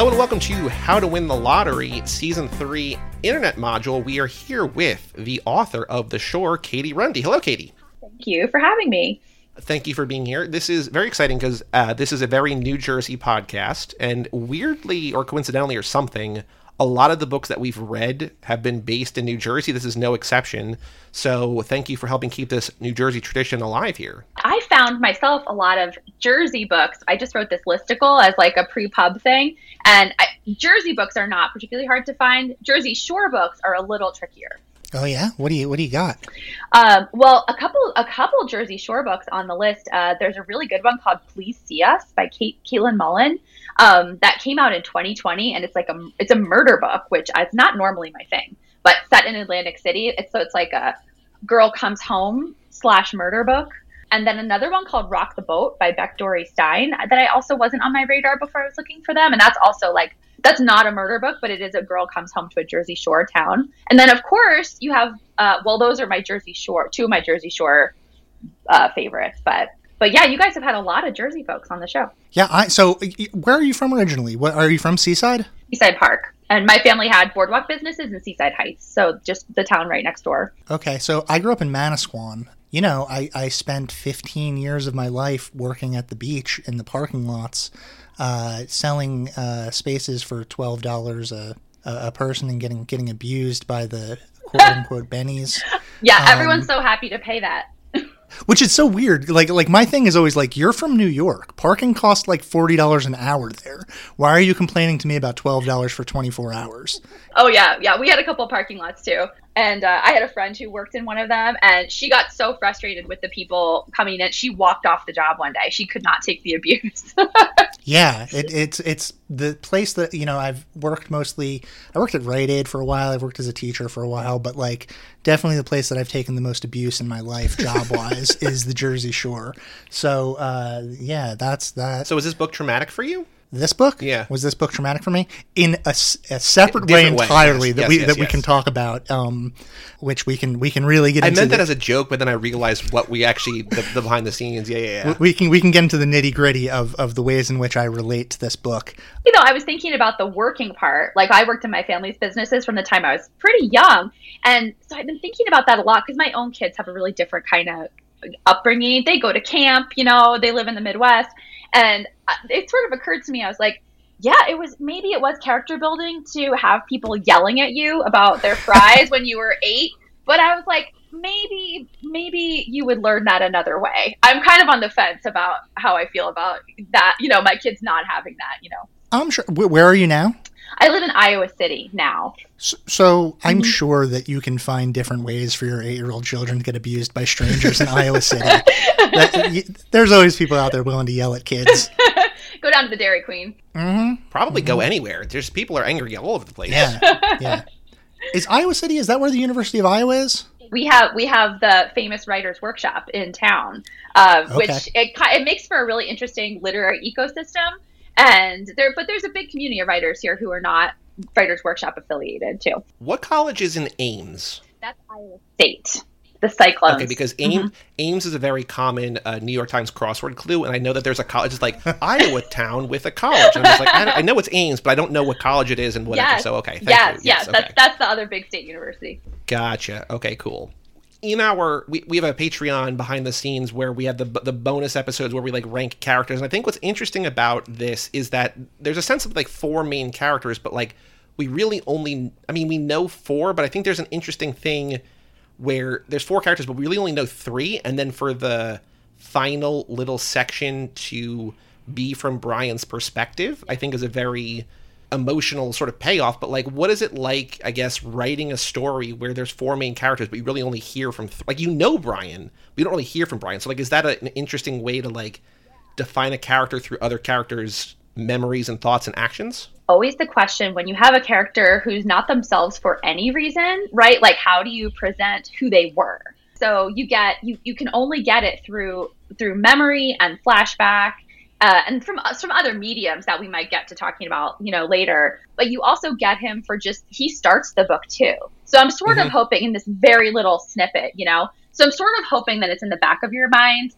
Hello and welcome to How to Win the Lottery Season 3 Internet Module. We are here with the author of The Shore, Katie Runde. Hello, Katie. Thank you for having me. Thank you for being here. This is very exciting because uh, this is a very New Jersey podcast, and weirdly or coincidentally or something, a lot of the books that we've read have been based in New Jersey. This is no exception. So thank you for helping keep this New Jersey tradition alive here. I found myself a lot of Jersey books. I just wrote this listicle as like a pre-pub thing, and I, Jersey books are not particularly hard to find. Jersey Shore books are a little trickier. Oh yeah, what do you what do you got? Um, well, a couple a couple Jersey Shore books on the list. Uh, there's a really good one called Please See Us by Kate Caitlin Mullen um, that came out in 2020, and it's like a it's a murder book, which is not normally my thing, but set in Atlantic City. It's so it's like a girl comes home slash murder book. And then another one called Rock the Boat by Beck Dorey Stein that I also wasn't on my radar before I was looking for them. And that's also like that's not a murder book, but it is a girl comes home to a Jersey Shore town. And then of course you have uh, well those are my Jersey Shore two of my Jersey Shore uh, favorites, but but yeah, you guys have had a lot of Jersey folks on the show. Yeah, I so where are you from originally? What are you from Seaside? Seaside Park. And my family had boardwalk businesses in Seaside Heights, so just the town right next door. Okay, so I grew up in Manasquan. You know, I, I spent 15 years of my life working at the beach in the parking lots, uh, selling uh, spaces for twelve dollars a a person and getting getting abused by the quote unquote bennies. Yeah, um, everyone's so happy to pay that which is so weird. Like like my thing is always like you're from New York. Parking costs like forty dollars an hour there. Why are you complaining to me about twelve dollars for twenty four hours? Oh yeah, yeah. We had a couple parking lots too. And uh, I had a friend who worked in one of them, and she got so frustrated with the people coming in, she walked off the job one day. She could not take the abuse. yeah, it, it's it's the place that you know I've worked mostly. I worked at Rite Aid for a while. I've worked as a teacher for a while, but like definitely the place that I've taken the most abuse in my life, job wise, is the Jersey Shore. So uh, yeah, that's that. So is this book traumatic for you? This book? Yeah. Was this book traumatic for me? In a, a separate way entirely yes, that yes, we yes, that we can talk about um, which we can we can really get into. I meant the, that as a joke but then I realized what we actually the, the behind the scenes. Yeah, yeah yeah. We can we can get into the nitty gritty of of the ways in which I relate to this book. You know I was thinking about the working part. Like I worked in my family's businesses from the time I was pretty young. And so I've been thinking about that a lot because my own kids have a really different kind of upbringing. They go to camp you know they live in the Midwest and uh, it sort of occurred to me, I was like, yeah, it was maybe it was character building to have people yelling at you about their fries when you were eight. But I was like, maybe maybe you would learn that another way. I'm kind of on the fence about how I feel about that. You know, my kids not having that. You know, I'm sure. Where are you now? I live in Iowa City now. So, so I'm mm-hmm. sure that you can find different ways for your eight year old children to get abused by strangers in Iowa City. That, you, there's always people out there willing to yell at kids. go down to the Dairy Queen. Mm-hmm. Probably mm-hmm. go anywhere. There's people are angry all over the place. Yeah, yeah. Is Iowa City? Is that where the University of Iowa is? We have we have the famous writers workshop in town, uh, okay. which it it makes for a really interesting literary ecosystem and there but there's a big community of writers here who are not writers workshop affiliated too. What college is in ames? That's iowa state. The cyclones. Okay because ames, mm-hmm. ames is a very common uh, new york times crossword clue and i know that there's a college it's like iowa town with a college. And i'm like I, I, know it's ames but i don't know what college it is and whatever. Yes. so okay yes, yes yes okay. that's that's the other big state university. Gotcha. Okay cool in our we, we have a patreon behind the scenes where we have the the bonus episodes where we like rank characters. And i think what's interesting about this is that there's a sense of like four main characters but like we really only i mean we know four but i think there's an interesting thing where there's four characters but we really only know three. And then for the final little section to be from brian's perspective i think is a very emotional sort of payoff but like what is it like i guess writing a story where there's four main characters but you really only hear from th- like you know brian but you don't really hear from brian. So like is that a, an interesting way to like define a character through other characters memories and thoughts and actions? Always the question when you have a character who's not themselves for any reason right like how do you present who they were? So you get you you can only get it through through memory and flashback uh, and from from other mediums that we might get to talking about, you know, later. But you also get him for just he starts the book too. So I'm sort mm-hmm. of hoping in this very little snippet, you know. So I'm sort of hoping that it's in the back of your mind.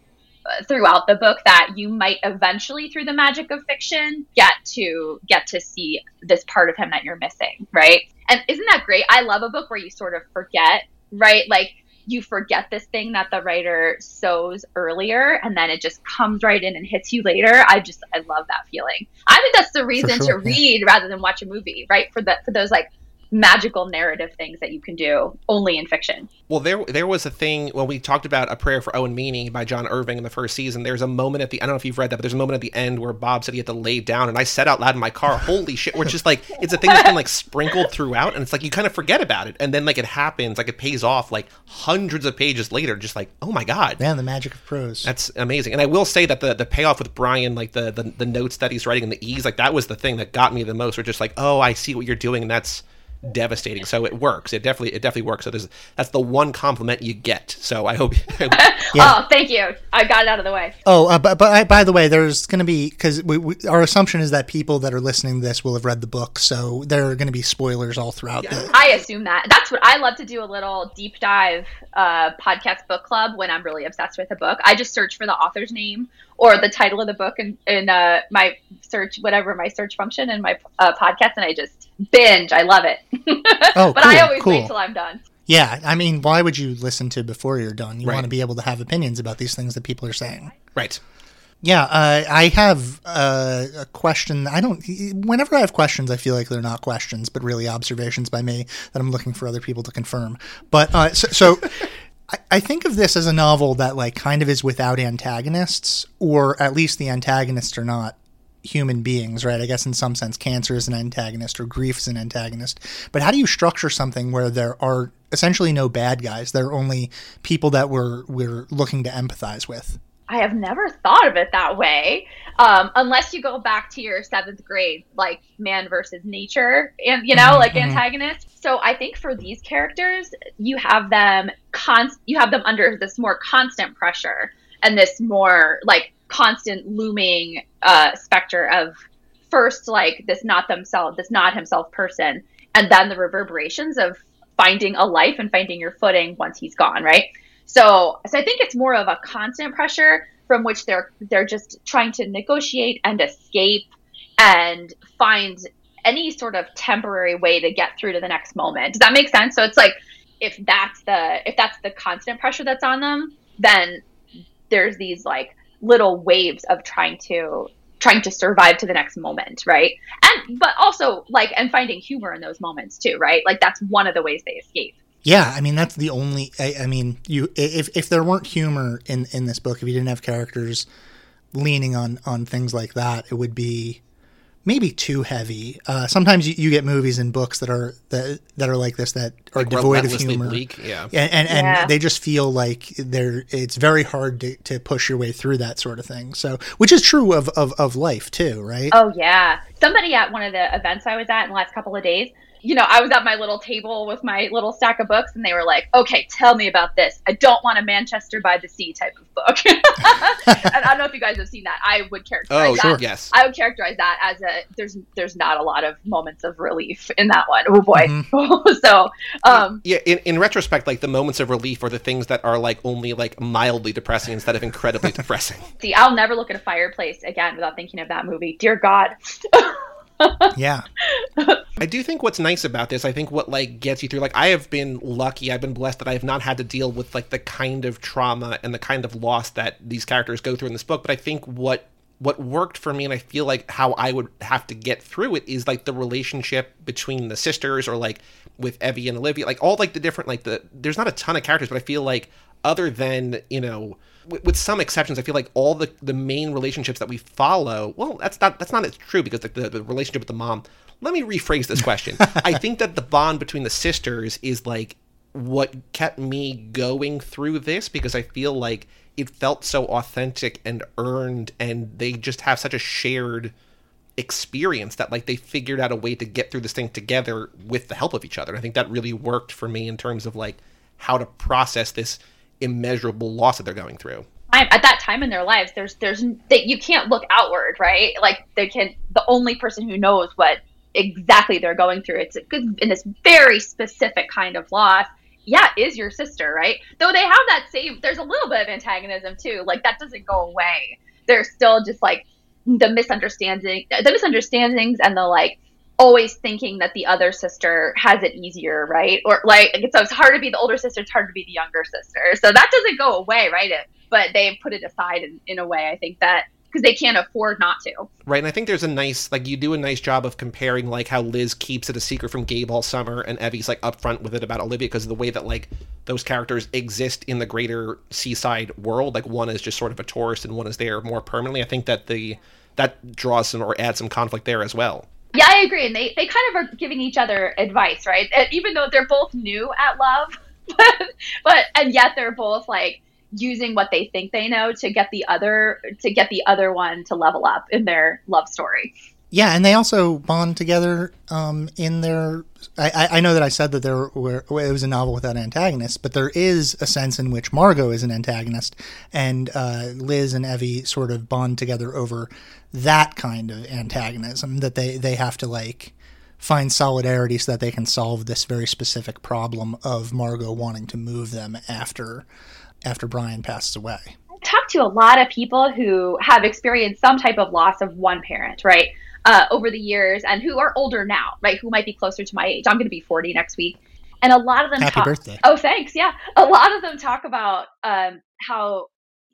throughout the book that you might eventually through the magic of fiction get to get to see this part of him that you're missing right and isn't that great i love a book where you sort of forget right like you forget this thing that the writer sows earlier and then it just comes right in and hits you later. I just i love that feeling. I think that's the reason sure, to yeah. read rather than watch a movie right? For the for those like magical narrative things that you can do only in fiction. Well, there there was a thing when we talked about A Prayer for Owen Meany by John Irving in the first season. There's a moment at the I don't know if you've read that, but there's a moment at the end where Bob said he had to lay down, and I said out loud in my car, "Holy shit!" We're just like it's a thing that's been like sprinkled throughout, and it's like you kind of forget about it, and then like it happens, like it pays off like hundreds of pages later, just like oh my god, man, the magic of prose. That's amazing, and I will say that the the payoff with Brian, like the the, the notes that he's writing and the ease, like that was the thing that got me the most. Or just like oh, I see what you're doing, and that's devastating. So it works. It definitely it definitely works. So there's that's the one compliment you get. So I hope. yeah. Oh, thank you. I got it out of the way. Oh, uh, but but I, by the way, there's going to be because our assumption is that people that are listening to this will have read the book, so there are going to be spoilers all throughout. Yeah. The- I assume that. That's what I love to do. A little deep dive uh, podcast book club when I'm really obsessed with a book. I just search for the author's name or the title of the book in, in uh, my search, whatever my search function in my uh, podcast, and I just binge. I love it. oh, but cool, I always cool. wait till I'm done. Yeah, I mean, why would you listen to before you're done? You right. want to be able to have opinions about these things that people are saying. Right. Yeah, uh, I have uh, a question. I don't. Whenever I have questions, I feel like they're not questions, but really observations by me that I'm looking for other people to confirm. But uh, so, so I, I think of this as a novel that like kind of is without antagonists, or at least the antagonists are not human beings, right? I guess in some sense, cancer is an antagonist or grief is an antagonist. But how do you structure something where there are essentially no bad guys? There are only people that we're we're looking to empathize with. I have never thought of it that way, um, unless you go back to your seventh grade, like man versus nature, and you know, mm-hmm. like antagonist. So I think for these characters, you have them const- you have them under this more constant pressure and this more like constant looming uh, specter of first like this not themselves, this not himself person, and then the reverberations of finding a life and finding your footing once he's gone, right? So, so I think it's more of a constant pressure from which they're they're just trying to negotiate and escape and find any sort of temporary way to get through to the next moment. Does that make sense? So it's like if that's the if that's the constant pressure that's on them, then there's these like little waves of trying to trying to survive to the next moment, right? And but also like and finding humor in those moments too, right? Like that's one of the ways they escape. Yeah, I mean that's the only. I, I mean, you if if there weren't humor in in this book, if you didn't have characters leaning on on things like that, it would be maybe too heavy. Uh, sometimes you, you, get movies and books that are that that are like this that are like devoid of humor. Bleak, yeah, and and, and yeah. they just feel like they're. It's very hard to, to push your way through that sort of thing. So, which is true of, of of life too, right? Oh yeah. Somebody at one of the events I was at in the last couple of days you know, I was at my little table with my little stack of books, and they were like, "Okay, tell me about this. I don't want a Manchester by the Sea type of book." and I don't know if you guys have seen that. I would characterize oh, that. Sure. Yes. I would characterize that as a there's there's not a lot of moments of relief in that one. Oh boy. Mm-hmm. so um, yeah, in, in retrospect, like the moments of relief are the things that are like only like mildly depressing instead of incredibly depressing. See, I'll never look at a fireplace again without thinking of that movie. Dear God yeah. I do think what's nice about this, I think what like gets you through like I have been lucky, I've been blessed that I have not had to deal with like the kind of trauma and the kind of loss that these characters go through in this book, but I think what what worked for me and I feel like how I would have to get through it is like the relationship between the sisters or like with Evie and Olivia, like all like the different like the there's not a ton of characters, but I feel like other than, you know, with, with, some exceptions, I feel like all the the main relationships that we follow. Well, that's not that's not true because the, the, the relationship with the mom. Let me rephrase this question. I think that the bond between the sisters is like what kept me going through this because I feel like it felt so authentic and earned, and they just have such a shared experience that like they figured out a way to get through this thing together with the help of each other. I think that really worked for me in terms of like how to process this immeasurable loss that they're going through at that time in their lives there's there's that you can't look outward right like they can the only person who knows what exactly they're going through it's in this very specific kind of loss yeah, is your sister, right? Though they have that same, there's a little bit of antagonism too. Like that doesn't go away. There's still just like the misunderstanding, the misunderstandings, and the like always thinking that the other sister has it easier, right? Or like so it's hard to be the older sister, it's hard to be the younger sister. So that doesn't go away, right? It, but they put it aside in, in a way. I think that because they can't afford not to. Right, and I think there's a nice like you do a nice job of comparing like how Liz keeps it a secret from Gabe all summer, and Evie's like upfront with it about Olivia because of the way that like those characters exist in the greater seaside world. Like one is just sort of a tourist, and one is there more permanently. I think that the that draws some or adds some conflict there as well. Yeah, I agree, and they they kind of are giving each other advice, right? And even though they're both new at love, but, but and yet they're both like using what they think they know to get the other to get the other one to level up in their love story. Yeah, and they also bond together um, in their. I, I know that I said that there were it was a novel without antagonists, but there is a sense in which Margot is an antagonist, and uh, Liz and Evie sort of bond together over that kind of antagonism that they they have to like find solidarity so that they can solve this very specific problem of Margot wanting to move them after after Brian passes away. I've talked to a lot of people who have experienced some type of loss of one parent, right, uh, over the years, and who are older now, right, who might be closer to my age. I'm going to be 40 next week. And a lot of them Happy talk. birthday. Oh, thanks. Yeah. A lot of them talk about um, how,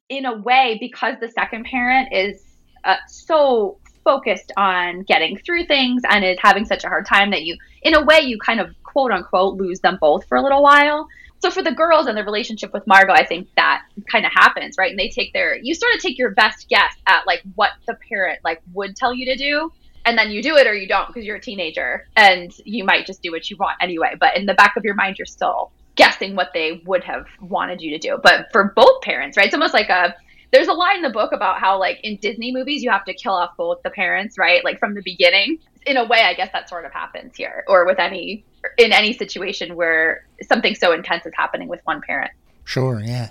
in a way, because the second parent is uh, so focused on getting through things and is having such a hard time that you, in a way, you kind of quote unquote lose them both for a little while so for the girls and the relationship with Margot, I think that kind of happens, right? And they take their you sort of take your best guess at like what the parent like would tell you to do, and then you do it or you don't because you're a teenager and you might just do what you want anyway. But in the back of your mind, you're still guessing what they would have wanted you to do. But for both parents, right? It's almost like a there's a line in the book about how like in Disney movies you have to kill off both the parents, right? Like from the beginning. In a way, I guess that sort of happens here, or with any in any situation where something so intense is happening with one parent. Sure, yeah.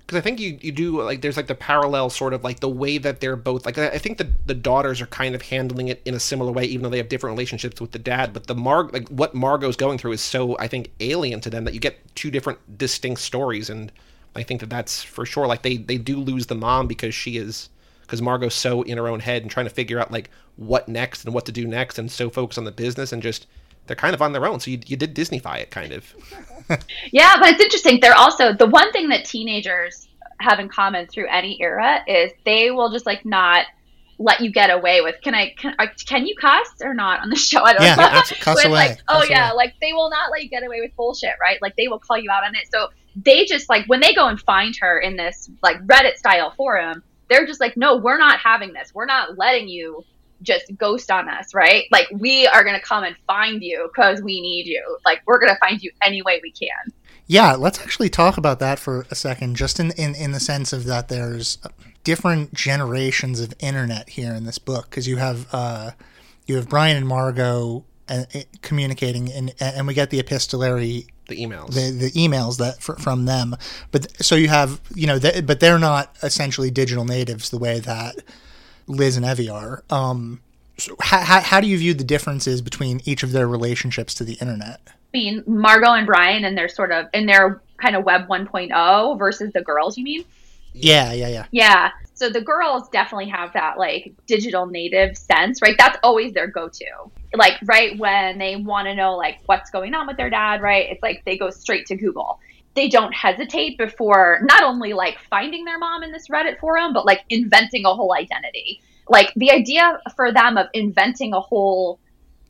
Because I think you, you do like there's like the parallel sort of like the way that they're both like I think the the daughters are kind of handling it in a similar way even though they have different relationships with the dad but the Mar like what Margot's going through is so I think alien to them that you get two different distinct stories and I think that that's for sure like they they do lose the mom because she is because Margot's so in her own head and trying to figure out like what next and what to do next and so focused on the business and just they're kind of on their own. So you, you did Disneyfy it, kind of. yeah, but it's interesting. They're also the one thing that teenagers have in common through any era is they will just like not let you get away with. Can I? Can, uh, can you cuss or not on the show? I don't yeah, know. Yeah, cuss away. Like, oh cuss yeah, away. like they will not let you get away with bullshit, right? Like they will call you out on it. So they just like when they go and find her in this like Reddit style forum, they're just like, no, we're not having this. We're not letting you just ghost on us, right? Like we are going to come and find you because we need you. Like we're going to find you any way we can. Yeah, let's actually talk about that for a second, just in, in, in the sense of that there's different generations of internet here in this book because you have uh, you have Brian and Margot uh, communicating, and and we get the epistolary the emails the, the emails that fr- from them but so you have you know th- but they're not essentially digital natives the way that Liz and Evie are. Um, so how, how do you view the differences between each of their relationships to the internet? I mean, Margot and Brian and their sort of in their kind of web 1.0 versus the girls, you mean? Yeah, yeah, yeah. Yeah. So the girls definitely have that like digital native sense, right? That's always their go-to. Like right when they want to know like what's going on with their dad, right? It's like they go straight to Google. They don't hesitate before not only like finding their mom in this Reddit forum, but like inventing a whole identity. Like the idea for them of inventing a whole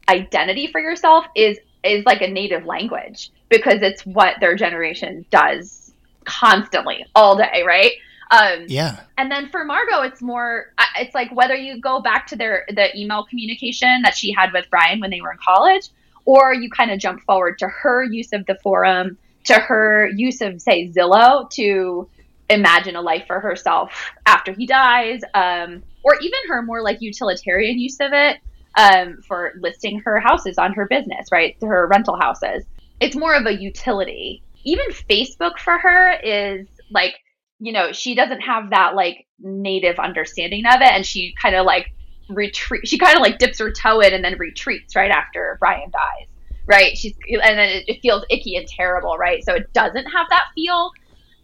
identity for yourself is is like a native language because it's what their generation does constantly all day, right? Um, yeah. And then for Margot, it's more, it's like whether you go back to their the email communication that she had with Brian when they were in college, or you kind of jump forward to her use of the forum, to her use of say Zillow to imagine a life for herself after he dies, um, or even her more like utilitarian use of it um, for listing her houses on her business, right? Her rental houses. It's more of a utility. Even Facebook for her is like you know, she doesn't have that like native understanding of it. And she kind of like retreat, she kind of like dips her toe in and then retreats right after Brian dies. Right? She's and then it, it feels icky and terrible, right? So it doesn't have that feel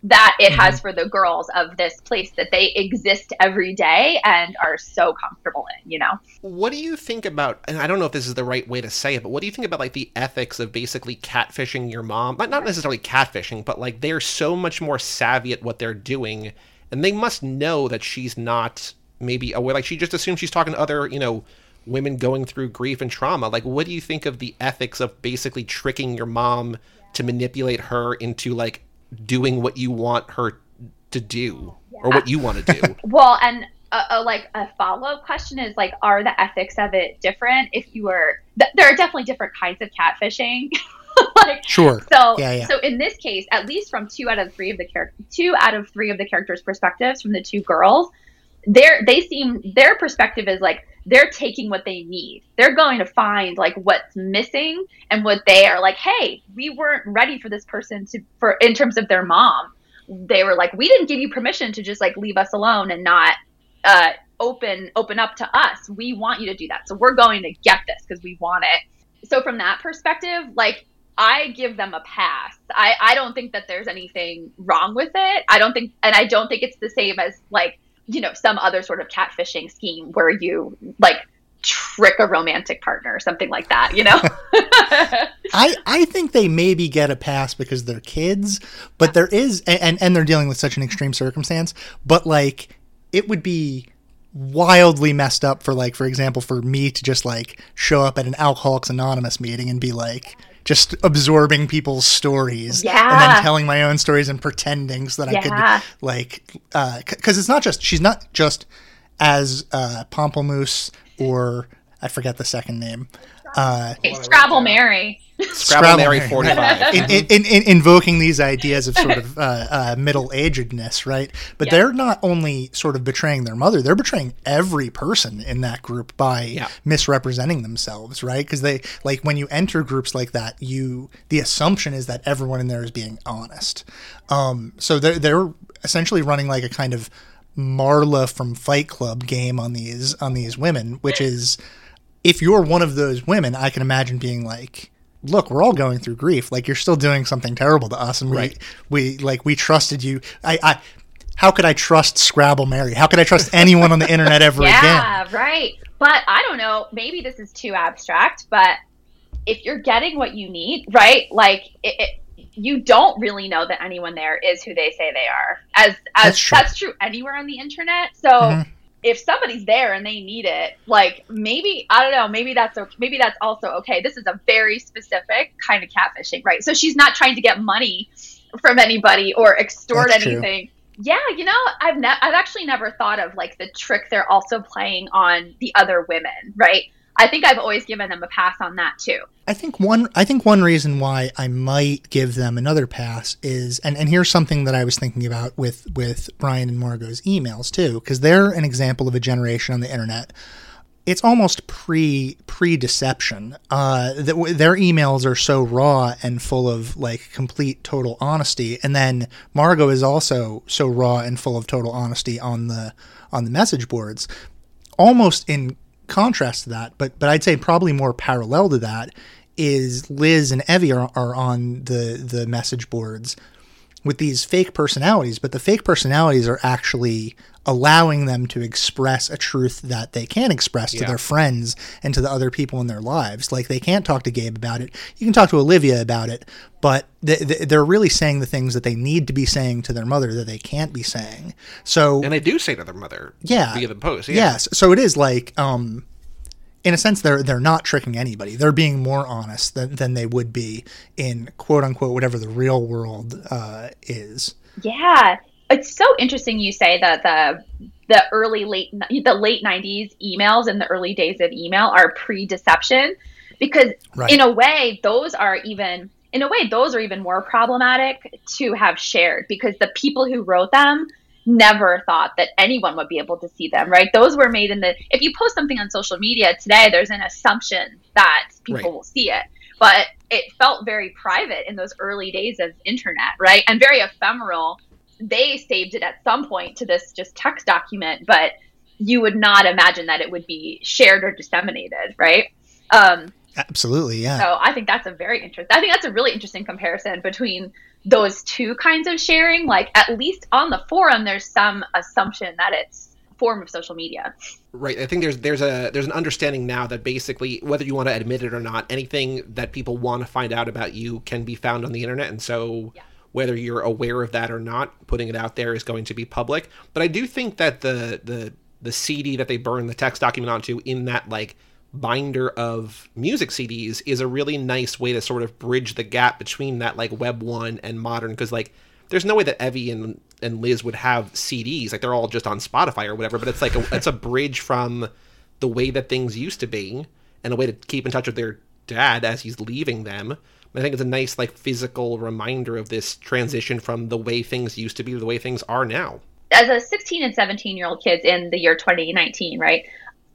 that it mm-hmm. has for the girls of this place that they exist every day and are so comfortable in, you know? What do you think about, and I don't know if this is the right way to say it, but what do you think about like the ethics of basically catfishing your mom? Not necessarily catfishing, but like they're so much more savvy at what they're doing and they must know that she's not maybe aware. Like she just assumes she's talking to other, you know, women going through grief and trauma. Like, what do you think of the ethics of basically tricking your mom to manipulate her into like doing what you want her to do or what you want to do? well, and a, a, like a follow up question is like, are the ethics of it different? If you were, th- there are definitely different kinds of catfishing. like, sure. So, yeah, yeah. so in this case, at least from two out of three of the characters, two out of three of the characters' perspectives from the two girls, they're they seem their perspective is like they're taking what they need. They're going to find like what's missing and what they are like, hey, we weren't ready for this person to for in terms of their mom. They were like, we didn't give you permission to just like leave us alone and not uh, open open up to us. We want you to do that. So we're going to get this because we want it. So from that perspective, like I give them a pass. I, I don't think that there's anything wrong with it. I don't think, and I don't think it's the same as like you know some other sort of catfishing scheme where you like trick a romantic partner or something like that you know? I i think they maybe get a pass because they're kids but there is and and they're dealing with such an extreme circumstance but like it would be wildly messed up for like for example for me to just like show up at an alcoholics anonymous meeting and be like just absorbing people's stories yeah. and then telling my own stories and pretending so that yeah. I could like because uh, it's not just she's not just as uh, Pomplamoose or I forget the second name. Uh, Scrabble Mary. Scrabble Mary 45. in, in, in, invoking these ideas of sort of uh, uh, middle agedness, right? But they're not only sort of betraying their mother, they're betraying every person in that group by yeah. misrepresenting themselves, right? Because they, like, when you enter groups like that, you, the assumption is that everyone in there is being honest. Um, so they're, they're essentially running like a kind of Marla from Fight Club game on these, on these women, which is, if you're one of those women, I can imagine being like, look, we're all going through grief. Like you're still doing something terrible to us, and we right. we like we trusted you. I, I how could I trust Scrabble Mary? How could I trust anyone on the internet ever yeah, again? Yeah, right. But I don't know. Maybe this is too abstract, but if you're getting what you need, right? Like it, it, you don't really know that anyone there is who they say they are. As as that's true, that's true anywhere on the internet. So. Mm-hmm if somebody's there and they need it, like maybe I don't know, maybe that's okay. maybe that's also okay. This is a very specific kind of catfishing, right? So she's not trying to get money from anybody or extort that's anything. True. Yeah, you know, I've ne- I've actually never thought of like the trick they're also playing on the other women, right? I think I've always given them a pass on that too. I think one I think one reason why I might give them another pass is and, and here's something that I was thinking about with with Brian and Margot's emails too, because they're an example of a generation on the internet. It's almost pre pre deception. Uh, that their emails are so raw and full of like complete total honesty, and then Margot is also so raw and full of total honesty on the on the message boards, almost in contrast to that, but but I'd say probably more parallel to that is Liz and Evie are, are on the the message boards with these fake personalities, but the fake personalities are actually allowing them to express a truth that they can express yeah. to their friends and to the other people in their lives. Like they can't talk to Gabe about it. You can talk to Olivia about it, but they're really saying the things that they need to be saying to their mother that they can't be saying. So and they do say to their mother, yeah, via the post. Yeah. Yes, so it is like, um, in a sense, they're they're not tricking anybody. They're being more honest than than they would be in quote unquote whatever the real world uh, is. Yeah, it's so interesting you say that the the early late the late 90s emails and the early days of email are pre-deception because right. in a way those are even in a way those are even more problematic to have shared because the people who wrote them never thought that anyone would be able to see them right those were made in the if you post something on social media today there's an assumption that people right. will see it but it felt very private in those early days of internet right and very ephemeral they saved it at some point to this just text document, but you would not imagine that it would be shared or disseminated, right? Um, Absolutely, yeah. So I think that's a very interesting. I think that's a really interesting comparison between those two kinds of sharing. Like at least on the forum, there's some assumption that it's form of social media. Right. I think there's there's a there's an understanding now that basically whether you want to admit it or not, anything that people want to find out about you can be found on the internet, and so. Yeah. Whether you're aware of that or not, putting it out there is going to be public. But I do think that the the the CD that they burn the text document onto in that like binder of music CDs is a really nice way to sort of bridge the gap between that like Web one and modern because like there's no way that Evie and and Liz would have CDs. Like they're all just on Spotify or whatever. But it's like a, it's a bridge from the way that things used to be and a way to keep in touch with their dad as he's leaving them. I think it's a nice like physical reminder of this transition from the way things used to be to the way things are now. As a 16 and 17 year old kids in the year 2019, right?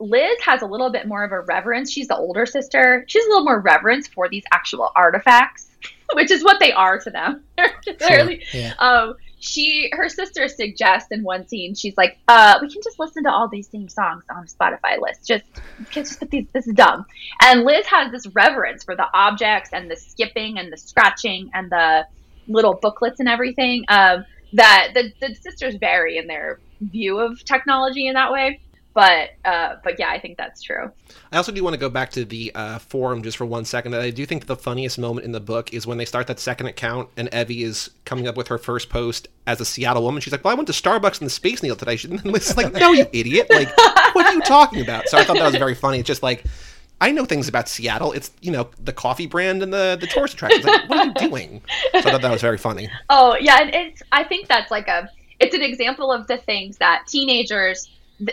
Liz has a little bit more of a reverence. She's the older sister. She's a little more reverence for these actual artifacts, which is what they are to them. sure. yeah. um, she her sister suggests in one scene she's like uh we can just listen to all these same songs on spotify Liz just just put these this is dumb and liz has this reverence for the objects and the skipping and the scratching and the little booklets and everything um that the, the sisters vary in their view of technology in that way but uh, but yeah, I think that's true. I also do want to go back to the uh, forum just for one second. I do think the funniest moment in the book is when they start that second account and Evie is coming up with her first post as a Seattle woman. She's like, "Well, I went to Starbucks in the Space Needle today." And Liz like, "No, you idiot! Like, what are you talking about?" So I thought that was very funny. It's just like. I know things about Seattle. It's you know the coffee brand and the the tourist attractions. Like, what are you doing? So I thought that was very funny. Oh yeah, and it's I think that's like a it's an example of the things that teenagers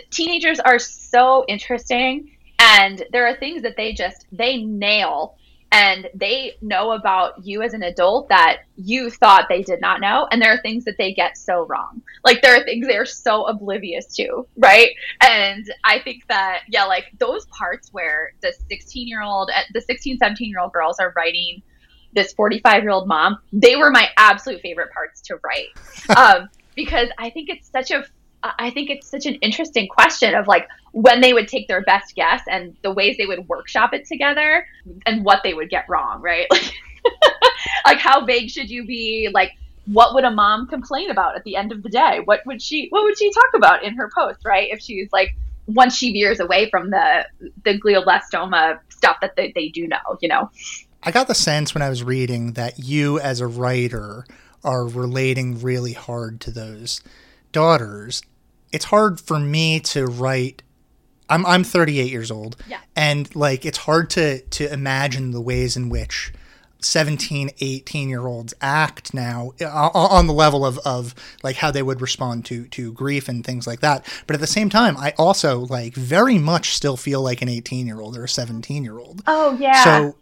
teenagers are so interesting and there are things that they just they nail and they know about you as an adult that you thought they did not know and there are things that they get so wrong. Like there are things they're so oblivious to right? And i think that yeah like those parts where the 16 year old uh, the 16 17 year old girls are writing this 45 year old mom they were my absolute favorite parts to write. Um, because i think it's such a I think it's such an interesting question of like when they would take their best guess and the ways they would workshop it together and what they would get wrong, right? Like, like how vague should you be? Like, what would a mom complain about at the end of the day? What would she What would she talk about in her post, right? If she's like once she veers away from the the glioblastoma stuff that they, they do know, you know. I got the sense when I was reading that you as a writer are relating really hard to those daughters, it's hard for me to write I'm I'm 38 years old. Yeah. And like it's hard to to imagine the ways in which 17, 18 year olds act now uh, on the level of, of like how they would respond to to grief and things like that. But at the same time, I also like very much still feel like an 18 year old or a 17 year old. Oh yeah. So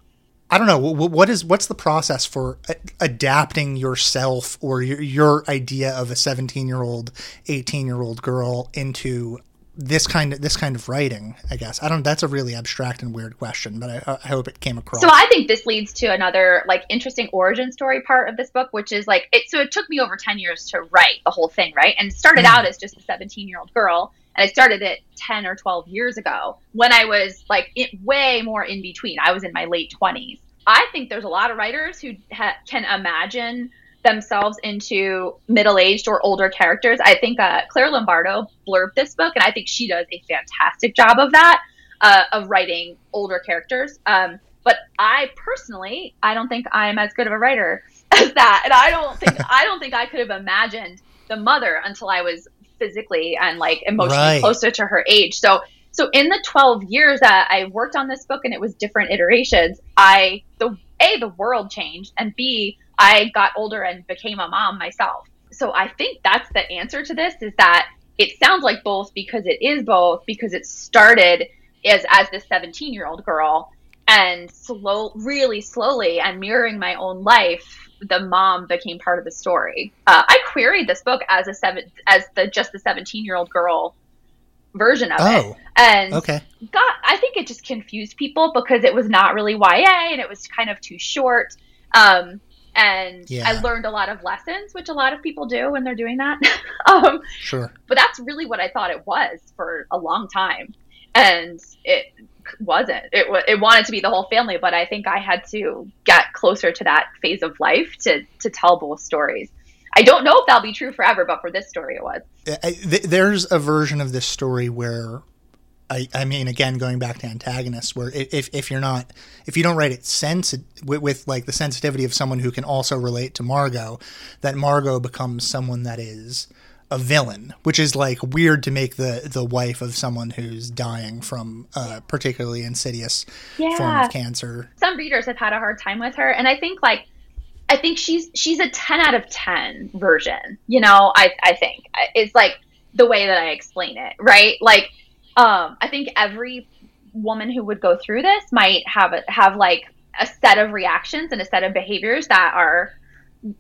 I don't know what is what's the process for adapting yourself or your, your idea of a 17 year old 18 year old girl into this kind of this kind of writing i guess? I don't that's a really abstract and weird question but I, I, hope it came across. So i think this leads to another like interesting origin story part of this book which is like it so it took me over 10 years to write the whole thing right? And started mm. out as just a 17 year old girl and I started it 10 or 12 years ago when I was like it, way more in between. I was in my late 20s. I think there's a lot of writers who ha- can imagine themselves into middle-aged or older characters. I think uh, Claire Lombardo blurbed this book, and I think she does a fantastic job of that, uh, of writing older characters. Um, but I personally, I don't think I'm as good of a writer as that, and I don't think I don't think I could have imagined the mother until I was physically and like emotionally right. closer to her age. So so in the 12 years that I worked on this book and it was different iterations, I the A the world changed and B I got older and became a mom myself. So I think that's the answer to this is that it sounds like both because it is both because it started as as this 17 year old girl and slow really slowly and mirroring my own life the mom became part of the story. Uh, I queried this book as a seven, as the just the seventeen year old girl version of oh, it, and okay, got I think it just confused people because it was not really YA and it was kind of too short. Um, and yeah. I learned a lot of lessons, which a lot of people do when they're doing that. um, sure, but that's really what I thought it was for a long time, and it wasn't. It w- it wanted to be the whole family, but I think I had to get closer to that phase of life to to tell both stories. I don't know if that'll be true forever, but for this story, it was. I, th- there's a version of this story where I, I mean, again, going back to antagonists, where if, if you're not, if you don't write it sensi- with, with like the sensitivity of someone who can also relate to Margot, that Margot becomes someone that is a villain, which is like weird to make the the wife of someone who's dying from a particularly insidious Yeah. form of cancer. Some readers have had a hard time with her, and I think like I think she's she's a ten out of ten version. You know, I I think it's like the way that I explain it, right? Like, um, I think every woman who would go through this might have a, have like a set of reactions and a set of behaviors that are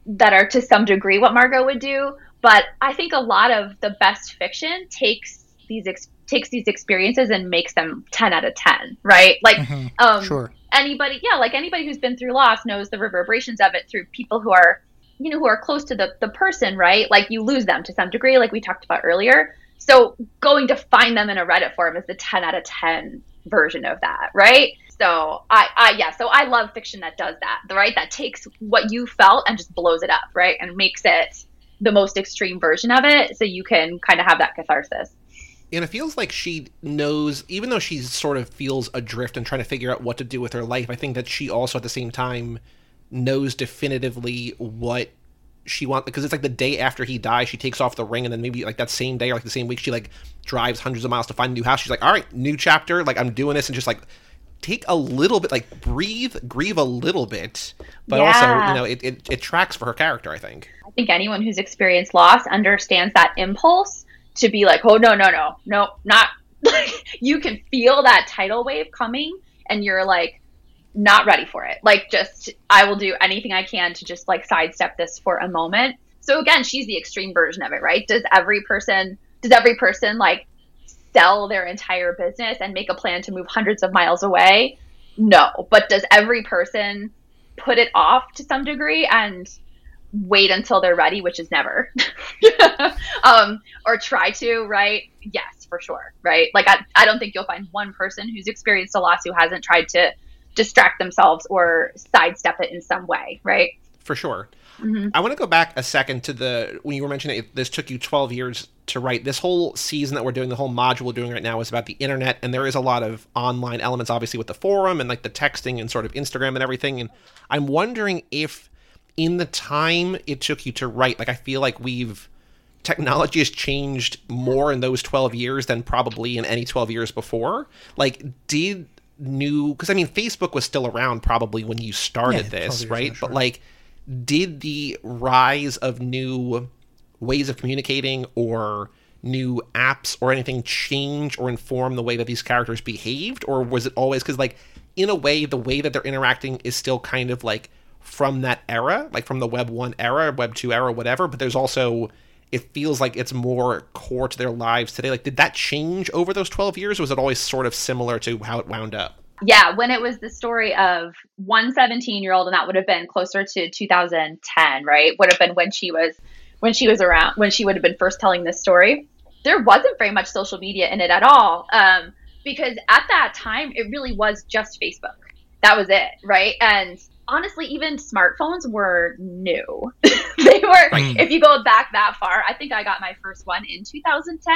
that are to some degree what Margot would do. But I think a lot of the best fiction takes these ex- takes these experiences and makes them ten out of ten, right? Like, Mhm. um, Sure. anybody yeah like anybody who's been through loss knows the reverberations of it through people who are you know who are close to the the person right like you lose them to some degree like we talked about earlier so going to find them in a reddit forum is the 10 out of 10 version of that right so i i yeah so i love fiction that does that right that takes what you felt and just blows it up right and makes it the most extreme version of it so you can kind of have that catharsis. And it feels like she knows even though she sort of feels adrift and trying to figure out what to do with her life i think that she also at the same time knows definitively what she wants because it's like the day after he dies she takes off the ring and then maybe like that same day or like the same week she like drives hundreds of miles to find a new house. She's like all right new chapter like i'm doing this and just like take a little bit like breathe grieve a little bit but also you know it, it, it tracks for her character i think think anyone who's experienced loss understands that impulse to be like, oh no, no, no, no, not like you can feel that tidal wave coming and you're like not ready for it. Like just I will do anything I can to just like sidestep this for a moment. So again, she's the extreme version of it, right? Does every person does every person like sell their entire business and make a plan to move hundreds of miles away? No. But does every person put it off to some degree and wait until they're ready, which is never, um, or try to, right? Yes, for sure, right? Like, I, I don't think you'll find one person who's experienced a loss who hasn't tried to distract themselves or sidestep it in some way, right? for sure Mhm. I want to go back a second to the when you were mentioning this took you 12 years to write. This whole season that we're doing, the whole module we're doing right now is about the internet, and there is a lot of online elements, obviously with the forum and like the texting and sort of Instagram and everything. And I'm wondering if, in the time it took you to write, like I feel like we've technology has changed more in those 12 years than probably in any 12 years before. Like, did new because I mean Facebook was still around probably when you started Yeah, this, right? sure. But like did the rise of new ways of communicating or new apps or anything change or inform the way that these characters behaved or was it always because like in a way the way that they're interacting is still kind of like from that era like from the web 1 era web 2 era whatever but there's also it feels like it's more core to their lives today like did that change over those 12 years was it always sort of similar to how it wound up Yeah, when it was the story of one 17 year old, and that would have been closer to 2010, right? Would have been when she was when she was around when she would have been first telling this story. There wasn't very much social media in it at all, um, because at that time it really was just Facebook. That was it, right? And honestly, even smartphones were new. they were. Mm. If you go back that far, I think I got my first one in 2010.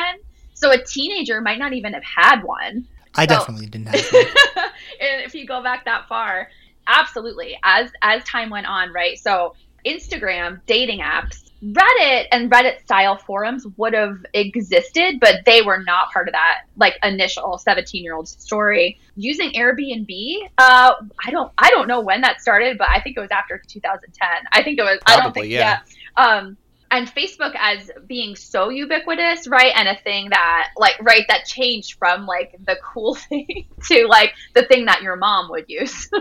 So a teenager might not even have had one. I So- definitely didn't have that. and if you go back that far, absolutely. As as time went on, right? So Instagram, dating apps, Reddit and Reddit style forums would have existed, but they were not part of that like initial 17 year old story. Using Airbnb, uh, I don't I don't know when that started, but I think it was after 2010. I think it was I don't Probably, think yeah. yeah. Um and Facebook as being so ubiquitous, right? And a thing that like right that changed from like the cool thing to like the thing that your mom would use.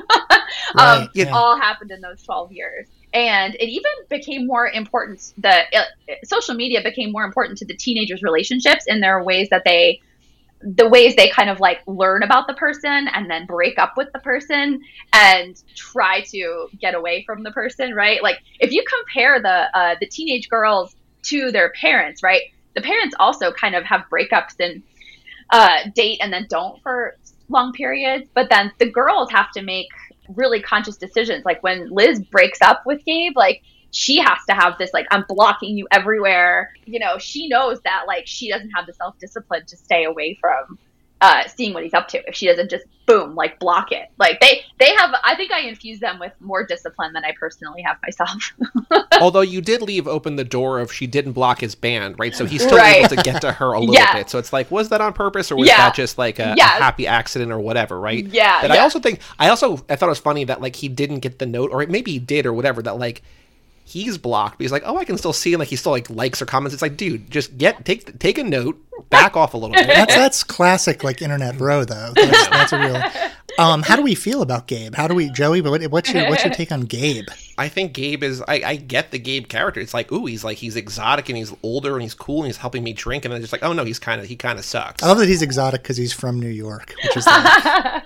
Right, um, it yeah. all happened in those 12 years. And it even became more important the uh, social media became more important to the teenagers relationships in their ways that they the ways they kind of like learn about the person and then break up with the person and try to get away from the person, right? Like if you compare the uh, the teenage girls to their parents, right? The parents also kind of have breakups and uh, date and then don't for long periods, but then the girls have to make really conscious decisions. Like when Liz breaks up with Gabe, like she has to have this like I'm blocking you everywhere. You know, she knows that like she doesn't have the self discipline to stay away from uh, seeing what he's up to. If she doesn't just boom like block it. Like they they have i think i infuse them with more discipline than i personally have myself. Although you did leave open the door of she didn't block his band right? So he's still Right. able to get to her a little Yeah. bit. So it's like was that on purpose or was Yeah. that just like a, a happy accident or whatever right? Yeah, but i also think i also i thought it was funny that like he didn't get the note or maybe he did or whatever that like he's blocked but he's like oh i can still see him like he still like likes or comments it's like dude just get take take a note back off a little bit That's that's classic like internet bro though. That's, that's a real. Um, how do we feel about Gabe? How do we, Joey? What, what's your what's your take on Gabe? I think Gabe is. I, I get the Gabe character. It's like, ooh, he's like he's exotic and he's older and he's cool and he's helping me drink, and then just like, oh no, he's kind of he kind of sucks. I love that he's exotic because he's from New York, which is like